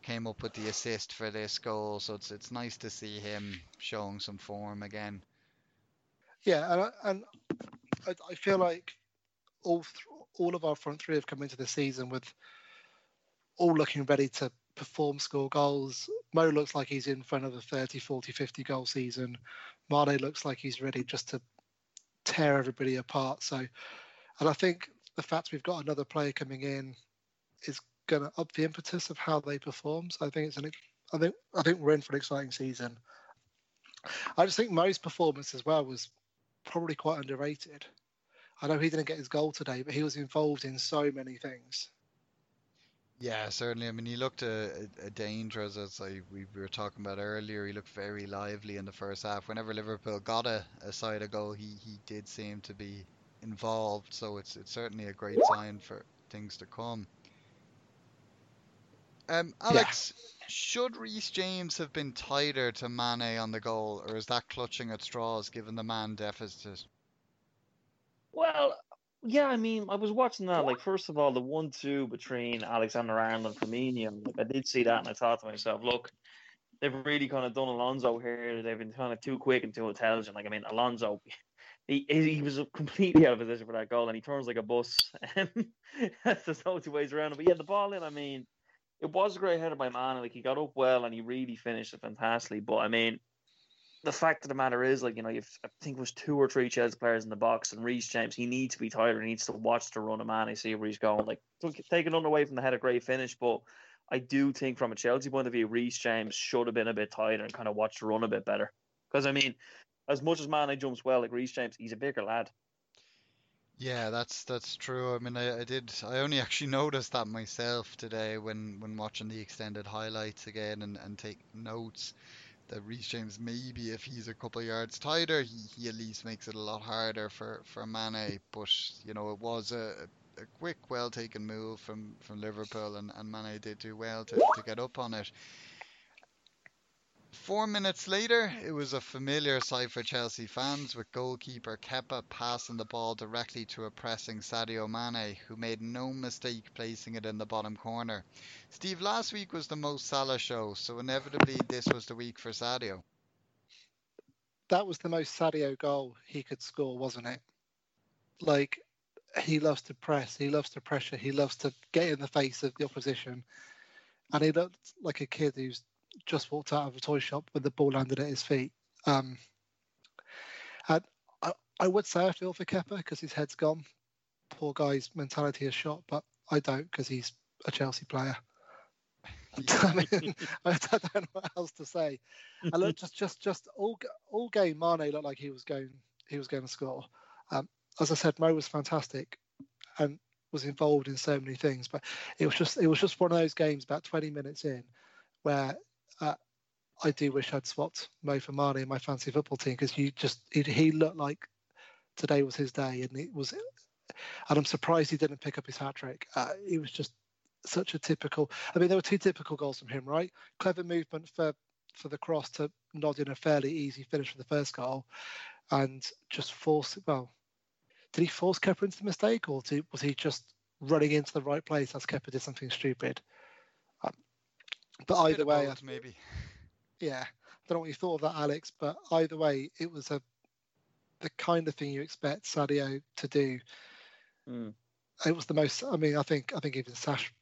came up with the assist for this goal. So it's it's nice to see him showing some form again. Yeah, and I, and I, I feel like all th- all of our front three have come into the season with all looking ready to perform, score goals. Mo looks like he's in for another 30, 40, 50 goal season. Mane looks like he's ready just to tear everybody apart. So, and I think the fact we've got another player coming in is going to up the impetus of how they perform. So I think it's an, I think I think we're in for an exciting season. I just think Mo's performance as well was probably quite underrated. I know he didn't get his goal today, but he was involved in so many things. Yeah, certainly. I mean, he looked a, a, a danger, as, I, we were talking about earlier. He looked very lively in the first half. Whenever Liverpool got a, a side a goal, he, he did seem to be involved. So it's it's certainly a great sign for things to come. Um, Alex, should Reece James have been tighter to Mane on the goal, or is that clutching at straws given the man deficit? Well, yeah, I mean, I was watching that. Like, first of all, the one-two between Alexander Arnold and Firmino. Like, I did see that, and I thought to myself, look, they've really kind of done Alonso here. They've been kind of too quick and too intelligent. Like, I mean, Alonso, he he was completely out of position for that goal, and he turns like a bus. There's no two ways around it. But yeah, the ball in. I mean, it was a great header by Man. Like, he got up well, and he really finished it fantastically. But I mean the fact of the matter is, like, you know, you've, I think it was two or three Chelsea players in the box, and Reece James, he needs to be tighter. He needs to watch the run of man. I see where he's going. Like, taking none away from the head, a great finish, but I do think from a Chelsea point of view, Reece James should have been a bit tighter and kind of watched the run a bit better. Because, I mean, as much as Mane jumps well, like Reece James, he's a bigger lad. Yeah, that's that's true. I mean, I, I did. I only actually noticed that myself today when when watching the extended highlights again and and taking notes. That Reece James maybe if he's a couple yards tighter, he, he at least makes it a lot harder for for Mane. But you know, it was a a quick, well taken move from from Liverpool, and and Mane did do well to to get up on it. Four minutes later, it was a familiar sight for Chelsea fans with goalkeeper Kepa passing the ball directly to a pressing Sadio Mane, who made no mistake placing it in the bottom corner. Steve, last week was the most Salah show, so inevitably this was the week for Sadio. That was the most Sadio goal he could score, wasn't it? Like, he loves to press, he loves to pressure, he loves to get in the face of the opposition. And he looked like a kid who's just walked out of a toy shop when the ball landed at his feet. Um, and I, I would say I feel for Kepa because his head's gone. Poor guy's mentality is shot, but I don't because he's a Chelsea player. I mean, I don't know what else to say. Look, just just just all all game, Mane looked like he was going he was going to score. Um, as I said, Mo was fantastic and was involved in so many things, but it was just it was just one of those games about 20 minutes in where uh, I do wish I'd swapped Mo for Mane in my fancy football team because you just he, he looked like today was his day, and it was. And I'm surprised he didn't pick up his hat trick. Uh, he was just such a typical. I mean, there were two typical goals from him, right? Clever movement for for the cross to nod in a fairly easy finish for the first goal, and just force. Well, did he force Kepa into the mistake, or did, was he just running into the right place as Kepa did something stupid? But Bit either of way, both, maybe. yeah, I don't know what you thought of that, Alex. But either way, it was a the kind of thing you expect Sadio to do. Mm. It was the most. I mean, I think I think even Sash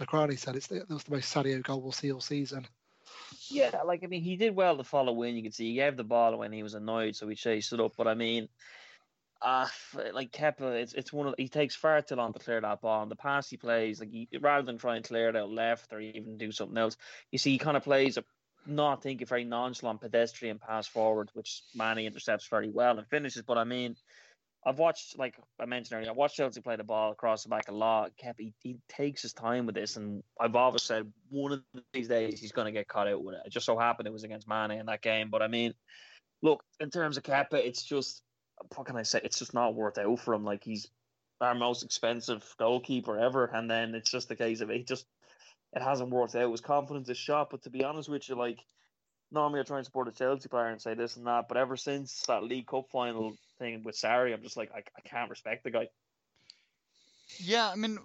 Nakrani said it's the, it was the most Sadio goal we'll see all season. Yeah, like I mean, he did well to follow in. You can see he gave the ball when he was annoyed, so he chased it up. But I mean, uh, like Kepa, it's it's one of he takes far too long to clear that ball. And the pass he plays, like he, rather than try and clear it out left or even do something else, you see he kind of plays a not think a very nonchalant pedestrian pass forward, which Manny intercepts very well and finishes. But I mean, I've watched, like I mentioned earlier, I watched Chelsea play the ball across the back a lot. Kept he, he takes his time with this, and I've always said one of these days he's going to get caught out with it. It just so happened it was against Mane in that game. But I mean, look, in terms of Kepa, it's just what can I say? It's just not worth out for him. Like he's our most expensive goalkeeper ever, and then it's just the case of it just it hasn't worked out. His confidence is shot. But to be honest with you, like normally I try and support a Chelsea player and say this and that, but ever since that League Cup final thing with Sarri, I'm just like I, I can't respect the guy. Yeah, I mean,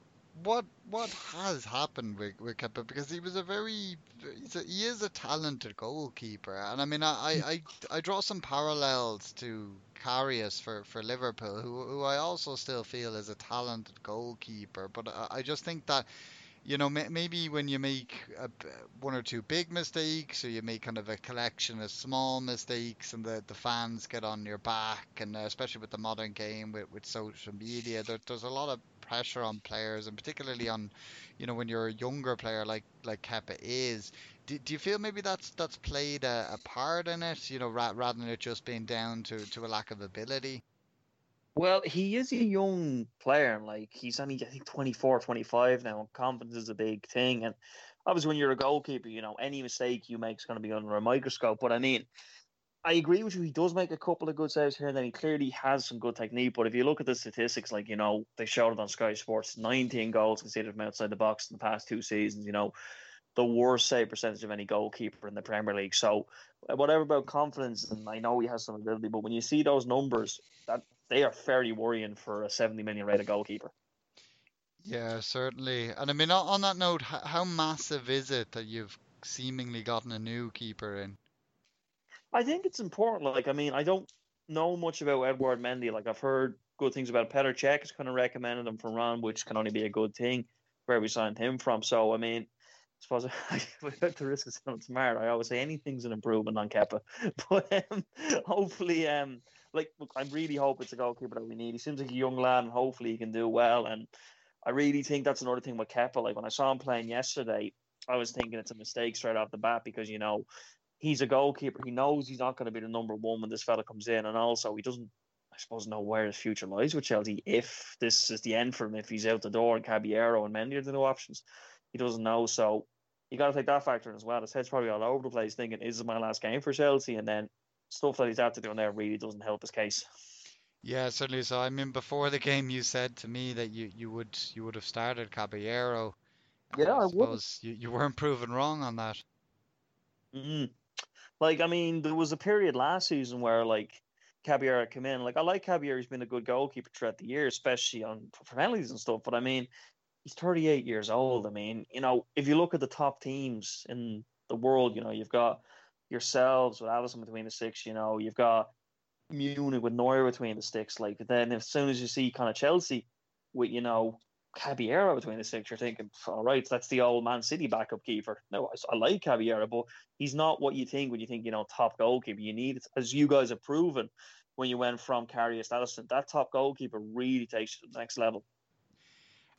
what what has happened with, with Kepa? Because he was a very a, he is a talented goalkeeper, and I mean, I, I, I, I draw some parallels to Karius for, for Liverpool, who who I also still feel is a talented goalkeeper, but I, I just think that you know, may- maybe when you make a, one or two big mistakes, or you make kind of a collection of small mistakes, and the, the fans get on your back, and uh, especially with the modern game with, with social media, there, there's a lot of pressure on players, and particularly on, you know, when you're a younger player like like Kepa is. Do, do you feel maybe that's that's played a, a part in it, you know, ra- rather than it just being down to, to a lack of ability? Well, he is a young player, like he's only I think 24, 25 now. And confidence is a big thing, and obviously when you're a goalkeeper, you know any mistake you make is going to be under a microscope. But I mean, I agree with you. He does make a couple of good saves here, and then he clearly has some good technique. But if you look at the statistics, like you know they showed it on Sky Sports, 19 goals conceded from outside the box in the past two seasons. You know, the worst save percentage of any goalkeeper in the Premier League. So uh, whatever about confidence, and I know he has some ability, but when you see those numbers, that they are fairly worrying for a 70 million rated goalkeeper. Yeah, certainly. And I mean, on, that note, how massive is it that you've seemingly gotten a new keeper in? I think it's important. Like, I mean, I don't know much about Edouard Mendy. Like, I've heard good things about Petr Cech has kind of recommended him from Rennes, which can only be a good thing where we signed him from. So, I mean, I suppose without the risk of sounding smart, I always say anything's an improvement on Kepa. But um, hopefully, um, like look, I really hope it's a goalkeeper that we need. He seems like a young lad, and hopefully he can do well. And I really think that's another thing with Kepa. Like when I saw him playing yesterday, I was thinking it's a mistake straight off the bat because you know he's a goalkeeper. He knows he's not going to be the number one when this fella comes in, and also he doesn't. I suppose know where his future lies with Chelsea. If this is the end for him, if he's out the door and Caballero and Mendy are the new options, he doesn't know. So you got to take that factor in as well. His head's probably all over the place, thinking, "Is this my last game for Chelsea?" And then stuff that he's had to do doing there really doesn't help his case. Yeah, certainly. So I mean, before the game, you said to me that you, you would you would have started Caballero. Yeah, I I would. you, you weren't proven wrong on that. Mm. Like, I mean, there was a period last season where like Caballero came in. Like, I like Caballero; he's been a good goalkeeper throughout the year, especially on penalties and stuff. But I mean, he's 38 years old. I mean, you know, if you look at the top teams in the world, you know, you've got yourselves with Alisson between the six. You know, you've got Munich with Neuer between the sticks. Like, then as soon as you see kind of Chelsea with you know Caballero between the six, you're thinking, all right, that's the old Man City backup keeper. No, I, I like Caballero, but he's not what you think when you think, you know, top goalkeeper. You need, as you guys have proven when you went from Karius Alisson, that top goalkeeper really takes you to the next level.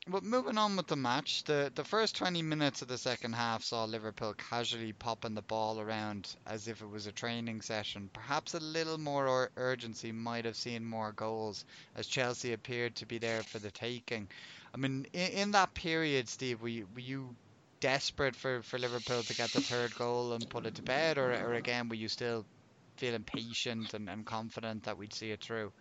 But moving on with the match, the, the first 20 minutes of the second half saw Liverpool casually popping the ball around as if it was a training session. Perhaps a little more ur- urgency might have seen more goals as Chelsea appeared to be there for the taking. I mean, in, in that period, Steve, were you, were you desperate for, for Liverpool to get the third goal and put it to bed, or, or again, were you still feeling patient and, and confident that we'd see it through?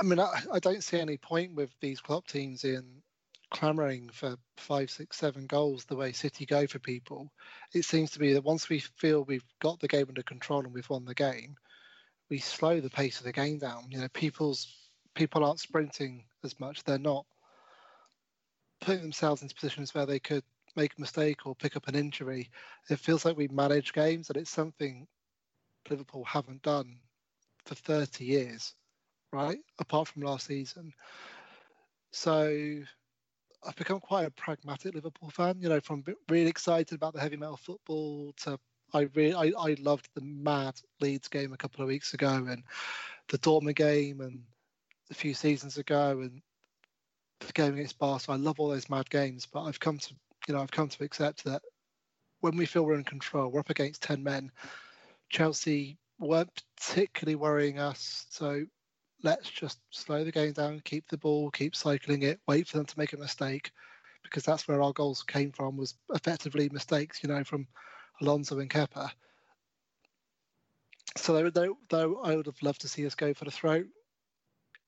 I mean, I, I don't see any point with these club teams in clamouring for five, six, seven goals the way City go for people. It seems to be that once we feel we've got the game under control and we've won the game, we slow the pace of the game down. You know, people's people aren't sprinting as much. They're not putting themselves into positions where they could make a mistake or pick up an injury. It feels like we manage games, and it's something Liverpool haven't done for 30 years right? Apart from last season. So I've become quite a pragmatic Liverpool fan. You know, from really excited about the heavy metal football to I really I, I loved the mad Leeds game a couple of weeks ago and the Dortmund game and a few seasons ago and the game against Barca. I love all those mad games, but I've come to you know I've come to accept that when we feel we're in control, we're up against ten men. Chelsea weren't particularly worrying us, so let's just slow the game down, keep the ball, keep cycling it, wait for them to make a mistake, because that's where our goals came from was effectively mistakes, you know, from Alonso and Kepa. So though, though I would have loved to see us go for the throat,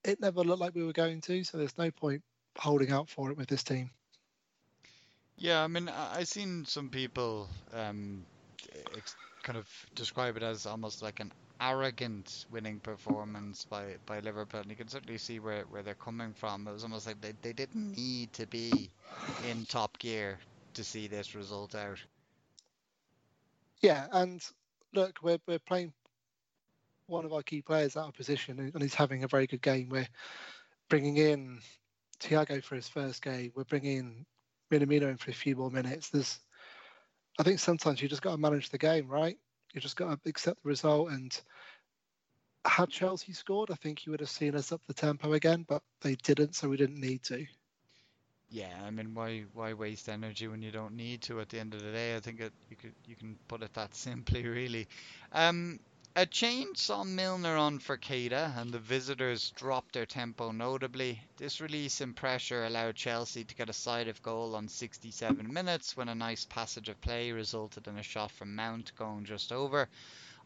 it never looked like we were going to. So there's no point holding out for it with this team. Yeah, I mean, I've seen some people um, kind of describe it as almost like an arrogant winning performance by, by Liverpool, and you can certainly see where, where they're coming from. It was almost like they, they didn't need to be in top gear to see this result out. Yeah, and look, we're we're playing one of our key players out of position, and he's having a very good game. We're bringing in Thiago for his first game. We're bringing in Minamino in for a few more minutes. There's, I think sometimes you just got to manage the game, right? You just got to accept the result. And had Chelsea scored, I think you would have seen us up the tempo again, but they didn't, so we didn't need to. Yeah, I mean, why why waste energy when you don't need to? At the end of the day, I think it, you could you can put it that simply, really. Um, a change saw Milner on for Keita, and the visitors dropped their tempo notably. This release in pressure allowed Chelsea to get a side of goal on 67 minutes when a nice passage of play resulted in a shot from Mount going just over.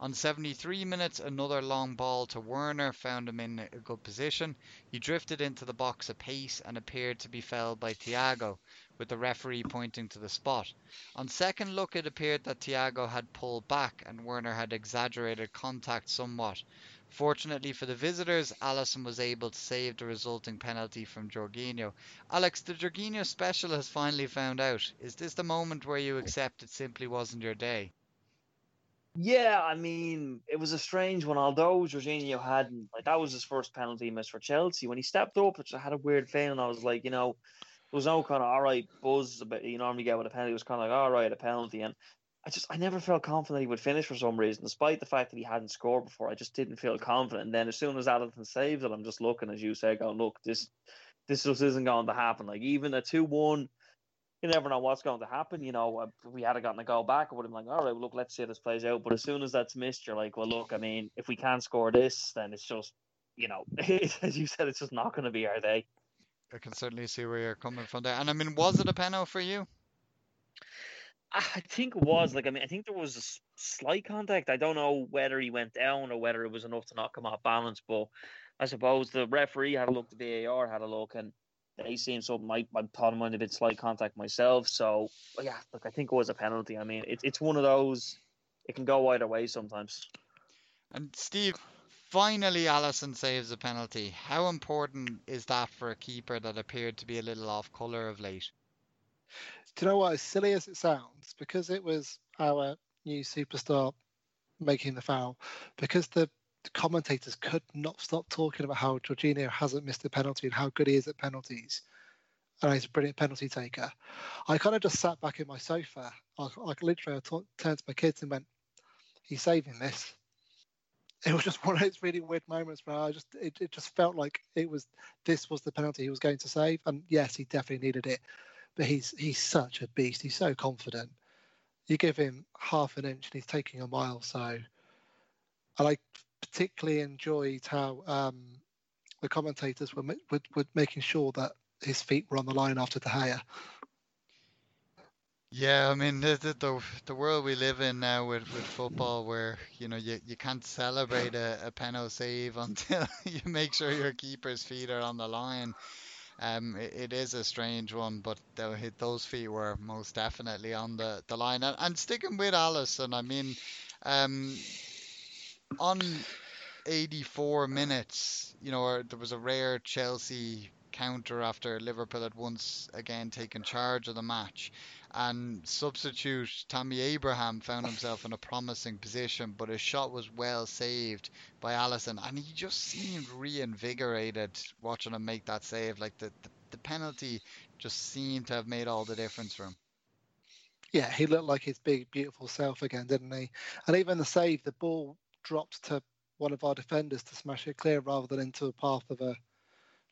On 73 minutes, another long ball to Werner found him in a good position. He drifted into the box apace and appeared to be felled by Thiago, with the referee pointing to the spot. On second look, it appeared that Thiago had pulled back and Werner had exaggerated contact somewhat. Fortunately for the visitors, Alisson was able to save the resulting penalty from Jorginho. Alex, the Jorginho special has finally found out. Is this the moment where you accept it simply wasn't your day? Yeah, I mean, it was a strange one. Although Jorginho hadn't, like, that was his first penalty miss for Chelsea. When he stepped up, which I had a weird feeling. I was like, you know, there was no kind of all right buzz about you normally get with a penalty. It was kind of like all right, a penalty, and I just I never felt confident he would finish for some reason, despite the fact that he hadn't scored before. I just didn't feel confident. And then as soon as Alisson saves it, I'm just looking, as you say, going, look, this this just isn't going to happen. Like even a two one you never know what's going to happen. You know, if we had gotten a goal back, I would have been like, all right, well, look, let's see how this plays out. But as soon as that's missed, you're like, well, look, I mean, if we can't score this, then it's just, you know, as you said, it's just not going to be our day. I can certainly see where you're coming from there. And I mean, was it a penalty for you? I think it was like I mean I think there was a slight contact. I don't know whether he went down or whether it was enough to knock him off balance. But I suppose the referee had a look, the VAR had a look, and they seen something. I, I thought might have been slight contact myself. So yeah, look, I think it was a penalty. I mean, it, it's one of those. It can go either way sometimes. And Steve, finally Alisson saves a penalty. How important is that for a keeper that appeared to be a little off colour of late? Do you know what? As silly as it sounds, because it was our new superstar making the foul, because the commentators could not stop talking about how Jorginho hasn't missed a penalty and how good he is at penalties. And he's a brilliant penalty taker. I kind of just sat back in my sofa. I, I literally I t- turned to my kids and went, "He's saving this." It was just one of those really weird moments where I just it, it just felt like it was this was the penalty he was going to save. And yes, he definitely needed it. But he's he's such a beast. He's so confident. You give him half an inch and he's taking a mile. So I particularly enjoyed how um, the commentators were, were were making sure that his feet were on the line after De Gea. Yeah, I mean the, the the world we live in now with, with football, where you know you, you can't celebrate a, a penalty save until you make sure your keeper's feet are on the line. Um, it, it is a strange one, but hit- those feet were most definitely on the, the line. And, and sticking with Alisson, I mean, um, on 84 minutes, you know, there was a rare Chelsea counter after Liverpool had once again taken charge of the match. And substitute Tammy Abraham found himself in a promising position, but his shot was well saved by Alisson, and he just seemed reinvigorated watching him make that save. Like the, the, the penalty just seemed to have made all the difference for him. Yeah, he looked like his big, beautiful self again, didn't he? And even the save, the ball dropped to one of our defenders to smash it clear rather than into the path of a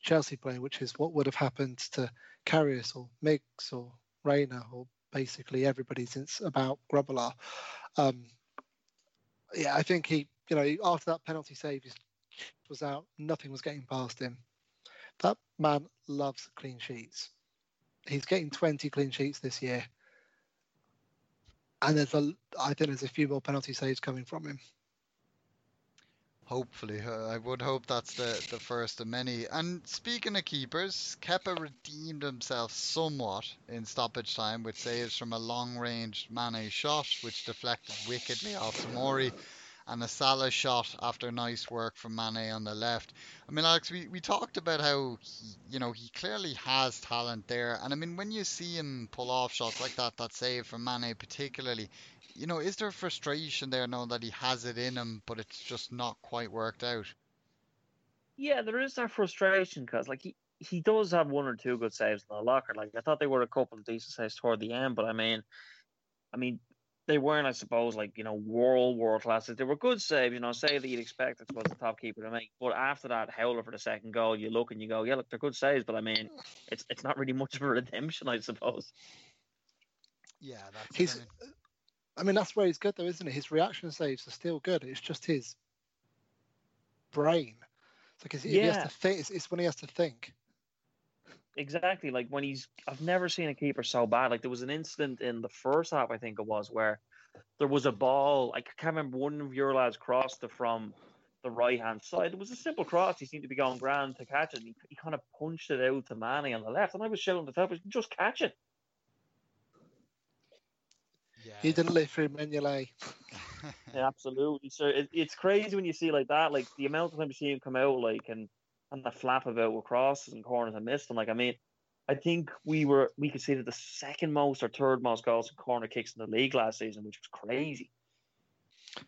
Chelsea player, which is what would have happened to Karius or Miggs or Reina or basically everybody since about Grobbelaar. Um, yeah, I think he, you know, after that penalty save, his was out. Nothing was getting past him. That man loves clean sheets. He's getting 20 clean sheets this year. And there's a, I think there's a few more penalty saves coming from him. Hopefully, uh, I would hope that's the, the first of many. And speaking of keepers, Kepa redeemed himself somewhat in stoppage time with saves from a long range Mane shot, which deflected wickedly off Tomori, and a Salah shot after nice work from Mane on the left. I mean, Alex, we, we talked about how he, you know he clearly has talent there, and I mean when you see him pull off shots like that, that save from Mane particularly, you know, is there frustration there knowing that he has it in him, but it's just not quite worked out? Yeah, there is that frustration because like he, he does have one or two good saves in the locker. Like I thought they were a couple of decent saves toward the end, but I mean, I mean they weren't, I suppose, like you know world world classes. They were good saves, you know, save that you'd expect I suppose the top keeper to make. But after that howler for the second goal, you look and you go, yeah, look, they're good saves, but I mean, it's it's not really much of a redemption, I suppose. Yeah, that's. He's, I mean, I mean, that's where he's good, though, isn't it? His reaction saves are still good. It's just his brain. It's like he has to think. It's, it's when he has to think. Exactly. Like when he's, I've never seen a keeper so bad. Like there was an incident in the first half, I think it was, where there was a ball. I can't remember one of your lads crossed it from the right hand side. It was a simple cross. He seemed to be going grand to catch it. And he, he kind of punched it out to Manny on the left, and I was shouting to the top, "Just catch it!" Yeah. He didn't live through Mignolet. Yeah, absolutely. So it, it's crazy when you see like that, like the amount of time you see him come out, like and and the flap about with crosses and corners and missed them. Like I mean, I think we were we could see that the second most or third most goals and corner kicks in the league last season, which was crazy.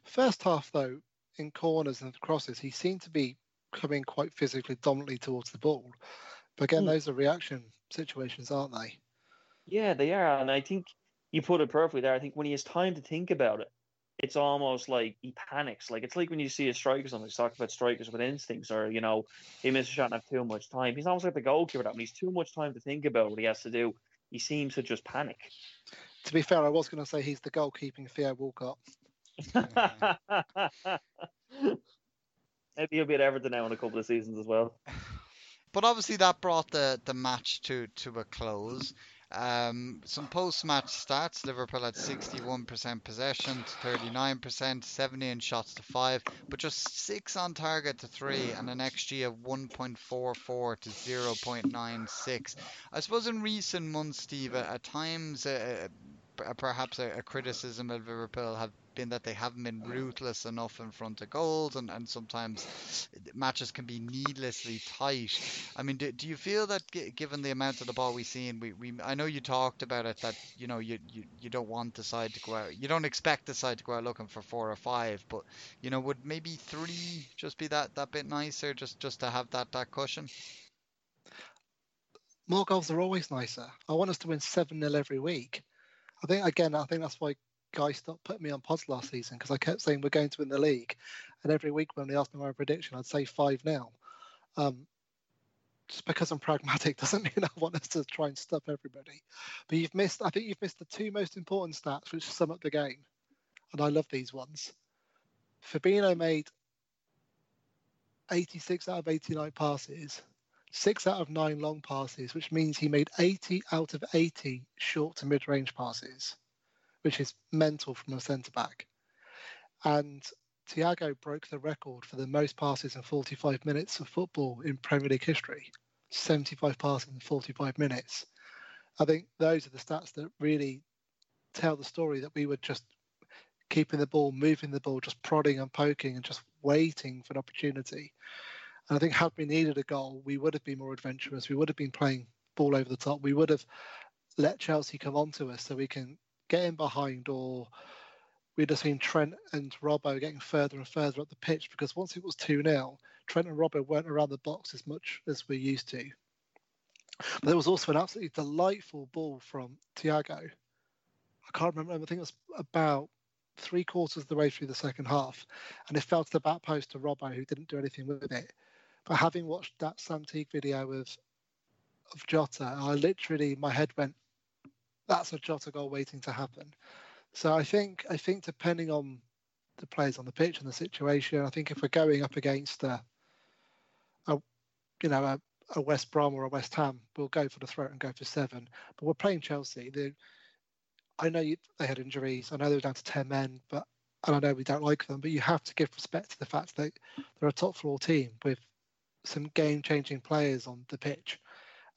First half, though, in corners and crosses, he seemed to be coming quite physically dominantly towards the ball. But again, Hmm. those are reaction situations, aren't they? Yeah, they are, and I think you put it perfectly there. I think when he has time to think about it, it's almost like he panics. Like it's like when you see a striker, something talk about strikers with instincts, or you know, he misses a shot and have too much time. He's almost like the goalkeeper that when he's too much time to think about what he has to do, he seems to just panic. To be fair, I was going to say he's the goalkeeping Theo Walcott. Maybe he'll be at Everton now in a couple of seasons as well. But obviously that brought the, the match to, to a close. Um, some post-match stats: Liverpool had 61% possession to 39%, 70 in shots to five, but just six on target to three, and an XG of 1.44 to 0.96. I suppose in recent months, Steve, at at times uh, perhaps a, a criticism of Liverpool have been that they haven't been ruthless enough in front of goals, and, and sometimes matches can be needlessly tight. I mean, do, do you feel that gi- given the amount of the ball we've seen, we, we I know you talked about it that you know you, you, you don't want the side to go out, you don't expect the side to go out looking for four or five, but you know would maybe three just be that that bit nicer, just just to have that that cushion? More goals are always nicer. I want us to win 7 0 every week. I think, again, I think that's why Guy stopped putting me on pods last season because I kept saying we're going to win the league. And every week when they asked me my prediction, I'd say 5 0. Um, just because I'm pragmatic doesn't mean I want us to try and stop everybody. But you've missed, I think you've missed the two most important stats which sum up the game. And I love these ones. Fabinho made 86 out of 89 passes, six out of nine long passes, which means he made 80 out of 80 short to mid range passes, which is mental from a centre back. And Thiago broke the record for the most passes in 45 minutes of football in Premier League history 75 passes in 45 minutes. I think those are the stats that really tell the story that we were just keeping the ball, moving the ball, just prodding and poking and just waiting for an opportunity. And I think had we needed a goal, we would have been more adventurous. We would have been playing ball over the top. We would have let Chelsea come onto us so we can get in behind or we'd have seen Trent and Robbo getting further and further up the pitch because once it was 2 0, Trent and Robbo weren't around the box as much as we're used to. But there was also an absolutely delightful ball from Thiago. I can't remember, I think it was about three quarters of the way through the second half, and it fell to the back post to Robbo, who didn't do anything with it. But having watched that Sam Teague video of of Jota, I literally my head went, "That's a Jota goal waiting to happen." So I think I think depending on the players on the pitch and the situation, I think if we're going up against a, a you know, a, a West Brom or a West Ham, we'll go for the throat and go for seven. But we're playing Chelsea. The, I know you, they had injuries. I know they were down to ten men, but and I know we don't like them. But you have to give respect to the fact that they're a top floor team with some game-changing players on the pitch.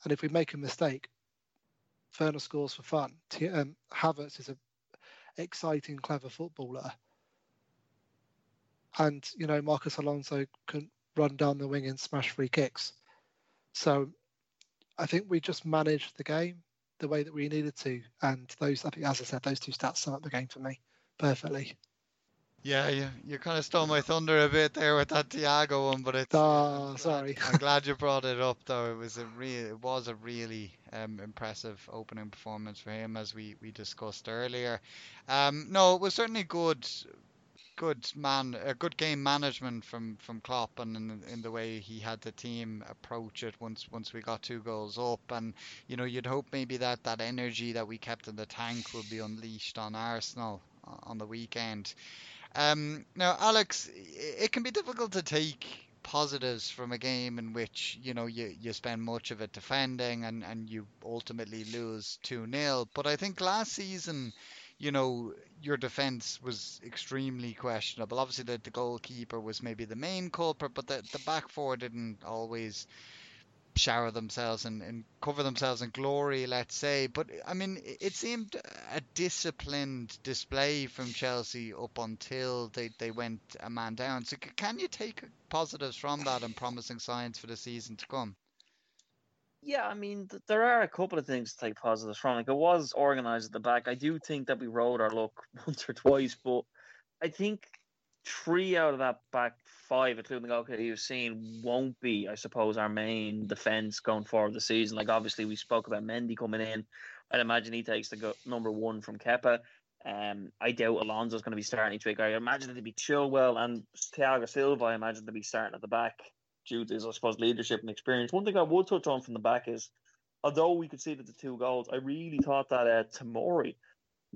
And if we make a mistake, Werner scores for fun. Um, Havertz is a exciting, clever footballer. And, you know, Marcos Alonso can run down the wing and smash free kicks. So I think we just managed the game the way that we needed to. And those, I think, as I said, those two stats sum up the game for me perfectly. Yeah, you, you kind of stole my thunder a bit there with that Thiago one, but it's. Oh, I'm glad- sorry. I'm glad you brought it up, though. It was a real, it was a really um, impressive opening performance for him, as we, we discussed earlier. Um, no, it was certainly good, good man, a good game management from from Klopp, and in, in the way he had the team approach it once once we got two goals up, and you know you'd hope maybe that that energy that we kept in the tank would be unleashed on Arsenal uh, on the weekend. Um, now, Alex, it can be difficult to take positives from a game in which you know you, you spend much of it defending and, and you ultimately lose 2 0. But I think last season, you know, your defence was extremely questionable. Obviously, the, the goalkeeper was maybe the main culprit, but the, the back four didn't always shower themselves and, and cover themselves in glory, let's say. But I mean, it- seemed a disciplined display from Chelsea up until they, they went a man down. So can you take positives from that and promising signs for the season to come? Yeah, I mean, th- there are a couple of things to take positives from. Like, it was organised at the back. I do think that we rode our luck once or twice, but I think three out of that back five, including the goalkeeper you've seen, won't be, I suppose, our main defence going forward the season. Like, obviously, we spoke about Mendy coming in. I'd imagine he takes the go- number one from Kepa. Um, I doubt Alonso's going to be starting each week. I imagine it'd be Chilwell and Thiago Silva. I imagine to be starting at the back due to his, I suppose, leadership and experience. One thing I would touch on from the back is, although we could see that the two goals, I really thought that uh, Tomori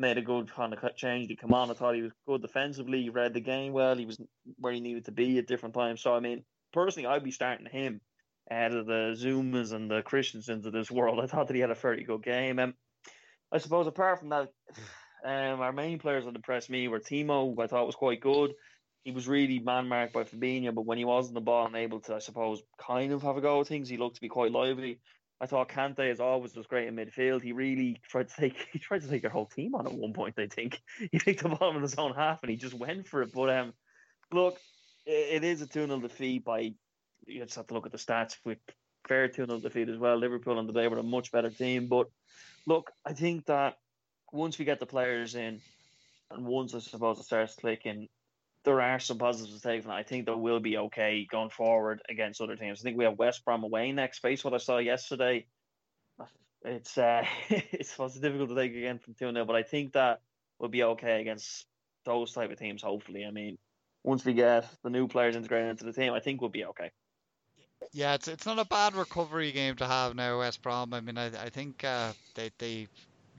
made a good kind of change. He come on, I thought he was good defensively. He read the game well. He was where he needed to be at different times. So I mean, personally, I'd be starting him out of the Zoumas and the Christensens of this world. I thought that he had a very good game. And I suppose apart from that, um, our main players that impressed me were Timo, who I thought was quite good. He was really man marked by Fabinho, but when he was in the ball and able to, I suppose, kind of have a go at things, he looked to be quite lively. I thought Kante, as always, was great in midfield. He really tried to take he tried to take their whole team on at one point. I think he picked the ball in his own half and he just went for it. But um, look, it, it is a two 0 defeat. By you just have to look at the stats. With fair two 0 defeat as well. Liverpool on the day were a much better team. But look, I think that once we get the players in, and once I suppose it starts clicking, there are some positives to take from it. I think they will be okay going forward against other teams. I think we have West Brom away next. Based what I saw yesterday, it's uh, it's was difficult to take again from two 0 but I think that will be okay against those type of teams. Hopefully, I mean, once we get the new players integrated into the team, I think we'll be okay. Yeah, it's it's not a bad recovery game to have now, West Brom. I mean, I I think uh, they they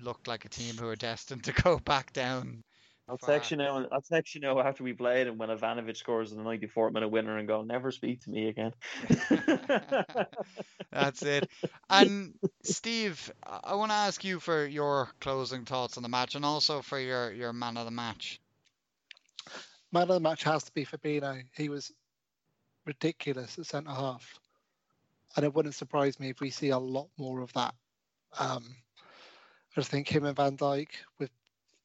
look like a team who are destined to go back down. I'll far. text you now. I'll text you now after we played, and when Ivanovic scores in the 94th minute winner, and go, never speak to me again. That's it. And Steve, I- I want to ask you for your closing thoughts on the match, and also for your your man of the match. Man of the match has to be Fabinho. He was ridiculous at centre half, and it wouldn't surprise me if we see a lot more of that. Um, I just think him and Van Dijk, with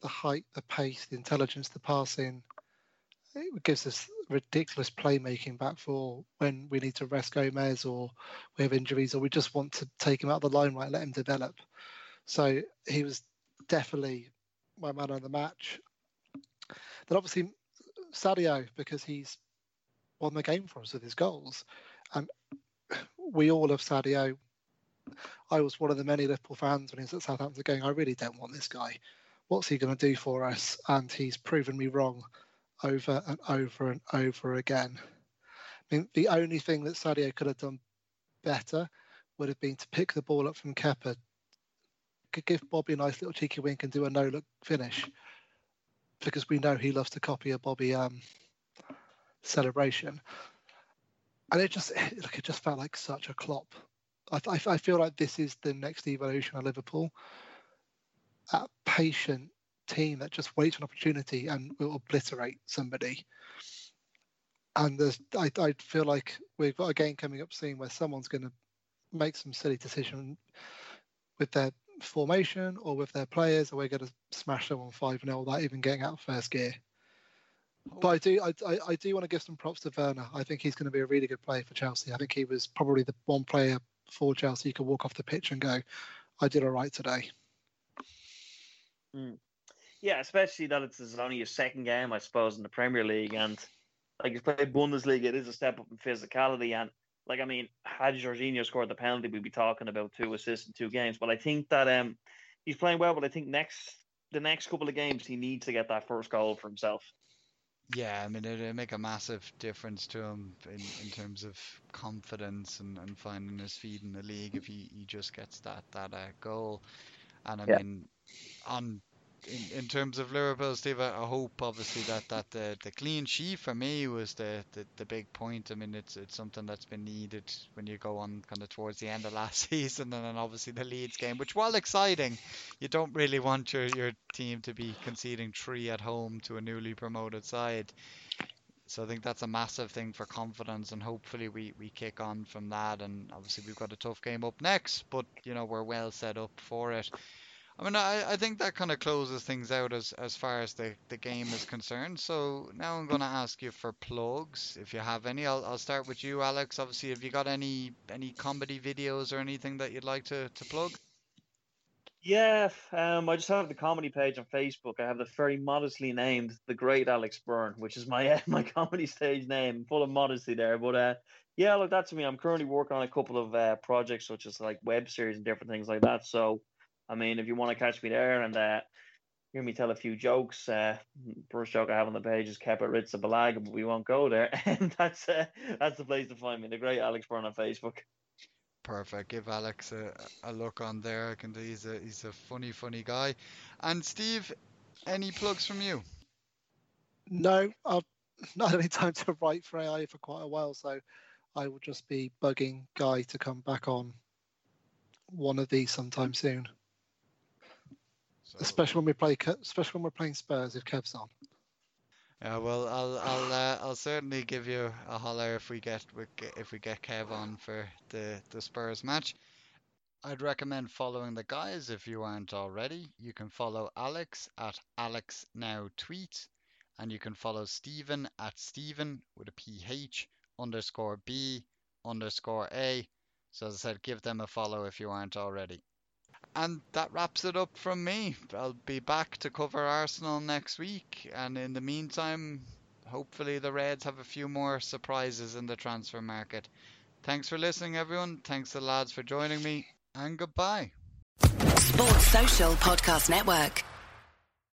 the height, the pace, the intelligence, the passing, it gives us ridiculous playmaking back for when we need to rest Gomez or we have injuries or we just want to take him out of the limelight and let him develop. So he was definitely my man of the match. Then obviously Sadio because he's won the game for us with his goals, and we all love Sadio. I was one of the many Liverpool fans when he was at Southampton going, I really don't want this guy. What's he going to do for us? And he's proven me wrong over and over and over again. I mean, the only thing that Sadio could have done better would have been to pick the ball up from Kepa, could give Bobby a nice little cheeky wink and do a no look finish because we know he loves to copy a Bobby um, celebration. And it just look, it just felt like such a Klopp. I, I, I feel like this is the next evolution of Liverpool. A patient team that just waits for an opportunity and will obliterate somebody. And there's, I, I feel like we've got a game coming up soon where someone's going to make some silly decision with their formation or with their players, or we're going to smash them on 5 0 without even getting out of first gear. But I do, I, I do want to give some props to Werner. I think he's going to be a really good player for Chelsea. I think he was probably the one player for Chelsea you could walk off the pitch and go, I did all right today. Yeah, especially that it's his only his second game, I suppose, in the Premier League, and like he's played Bundesliga, it is a step up in physicality. And like, I mean, had Jorginho scored the penalty, we'd be talking about two assists in two games. But I think that um, he's playing well. But I think next the next couple of games, he needs to get that first goal for himself. Yeah, I mean, it'd make a massive difference to him in, in terms of confidence and, and finding his feet in the league if he, he just gets that that uh, goal. And I Yeah. mean, on in, in terms of Liverpool, Steve, I hope obviously that that the, the clean sheet for me was the, the, the big point. I mean, it's it's something that's been needed when you go on kind of towards the end of last season, and then obviously the Leeds game, which while exciting, you don't really want your, your team to be conceding three at home to a newly promoted side. So I think that's a massive thing for confidence, and hopefully we, we kick on from that. And obviously we've got a tough game up next, but you know we're well set up for it. I mean, I, I think that kind of closes things out as, as far as the, the game is concerned. So now I'm going to ask you for plugs, if you have any. I'll, I'll start with you, Alex. Obviously, have you got any any comedy videos or anything that you'd like to, to plug? Yeah, um, I just have the comedy page on Facebook. I have the very modestly named "The Great Alex Byrne," which is my uh, my comedy stage name, full of modesty there. But uh, yeah, look, that's me. I'm currently working on a couple of uh, projects, such as like web series and different things like that. So, I mean, if you want to catch me there and uh, hear me tell a few jokes, uh, first joke I have on the page is "Kepa Arrizabalaga," but we won't go there. and that's uh, that's the place to find me. The Great Alex Byrne on Facebook. Perfect. Give Alex a, a look on there. I can do. He's a he's a funny funny guy. And Steve, any plugs from you? No, I've not had any time to write for AI for quite a while, so I will just be bugging Guy to come back on one of these sometime soon. So, Especially when we play, especially when we're playing Spurs if Kev's on. yeah, well, I'll I'll uh, I'll certainly give you a holler if we get if we get Kev on for the the Spurs match. I'd recommend following the guys if you aren't already. You can follow Alex at Alex Now Tweet, and you can follow Stephen at Stephen with a PH underscore B underscore A. So as I said, give them a follow if you aren't already. And that wraps it up from me. I'll be back to cover Arsenal next week, and in the meantime, hopefully the Reds have a few more surprises in the transfer market. Thanks for listening, everyone. Thanks the lads for joining me, and goodbye. Sports Social Podcast Network.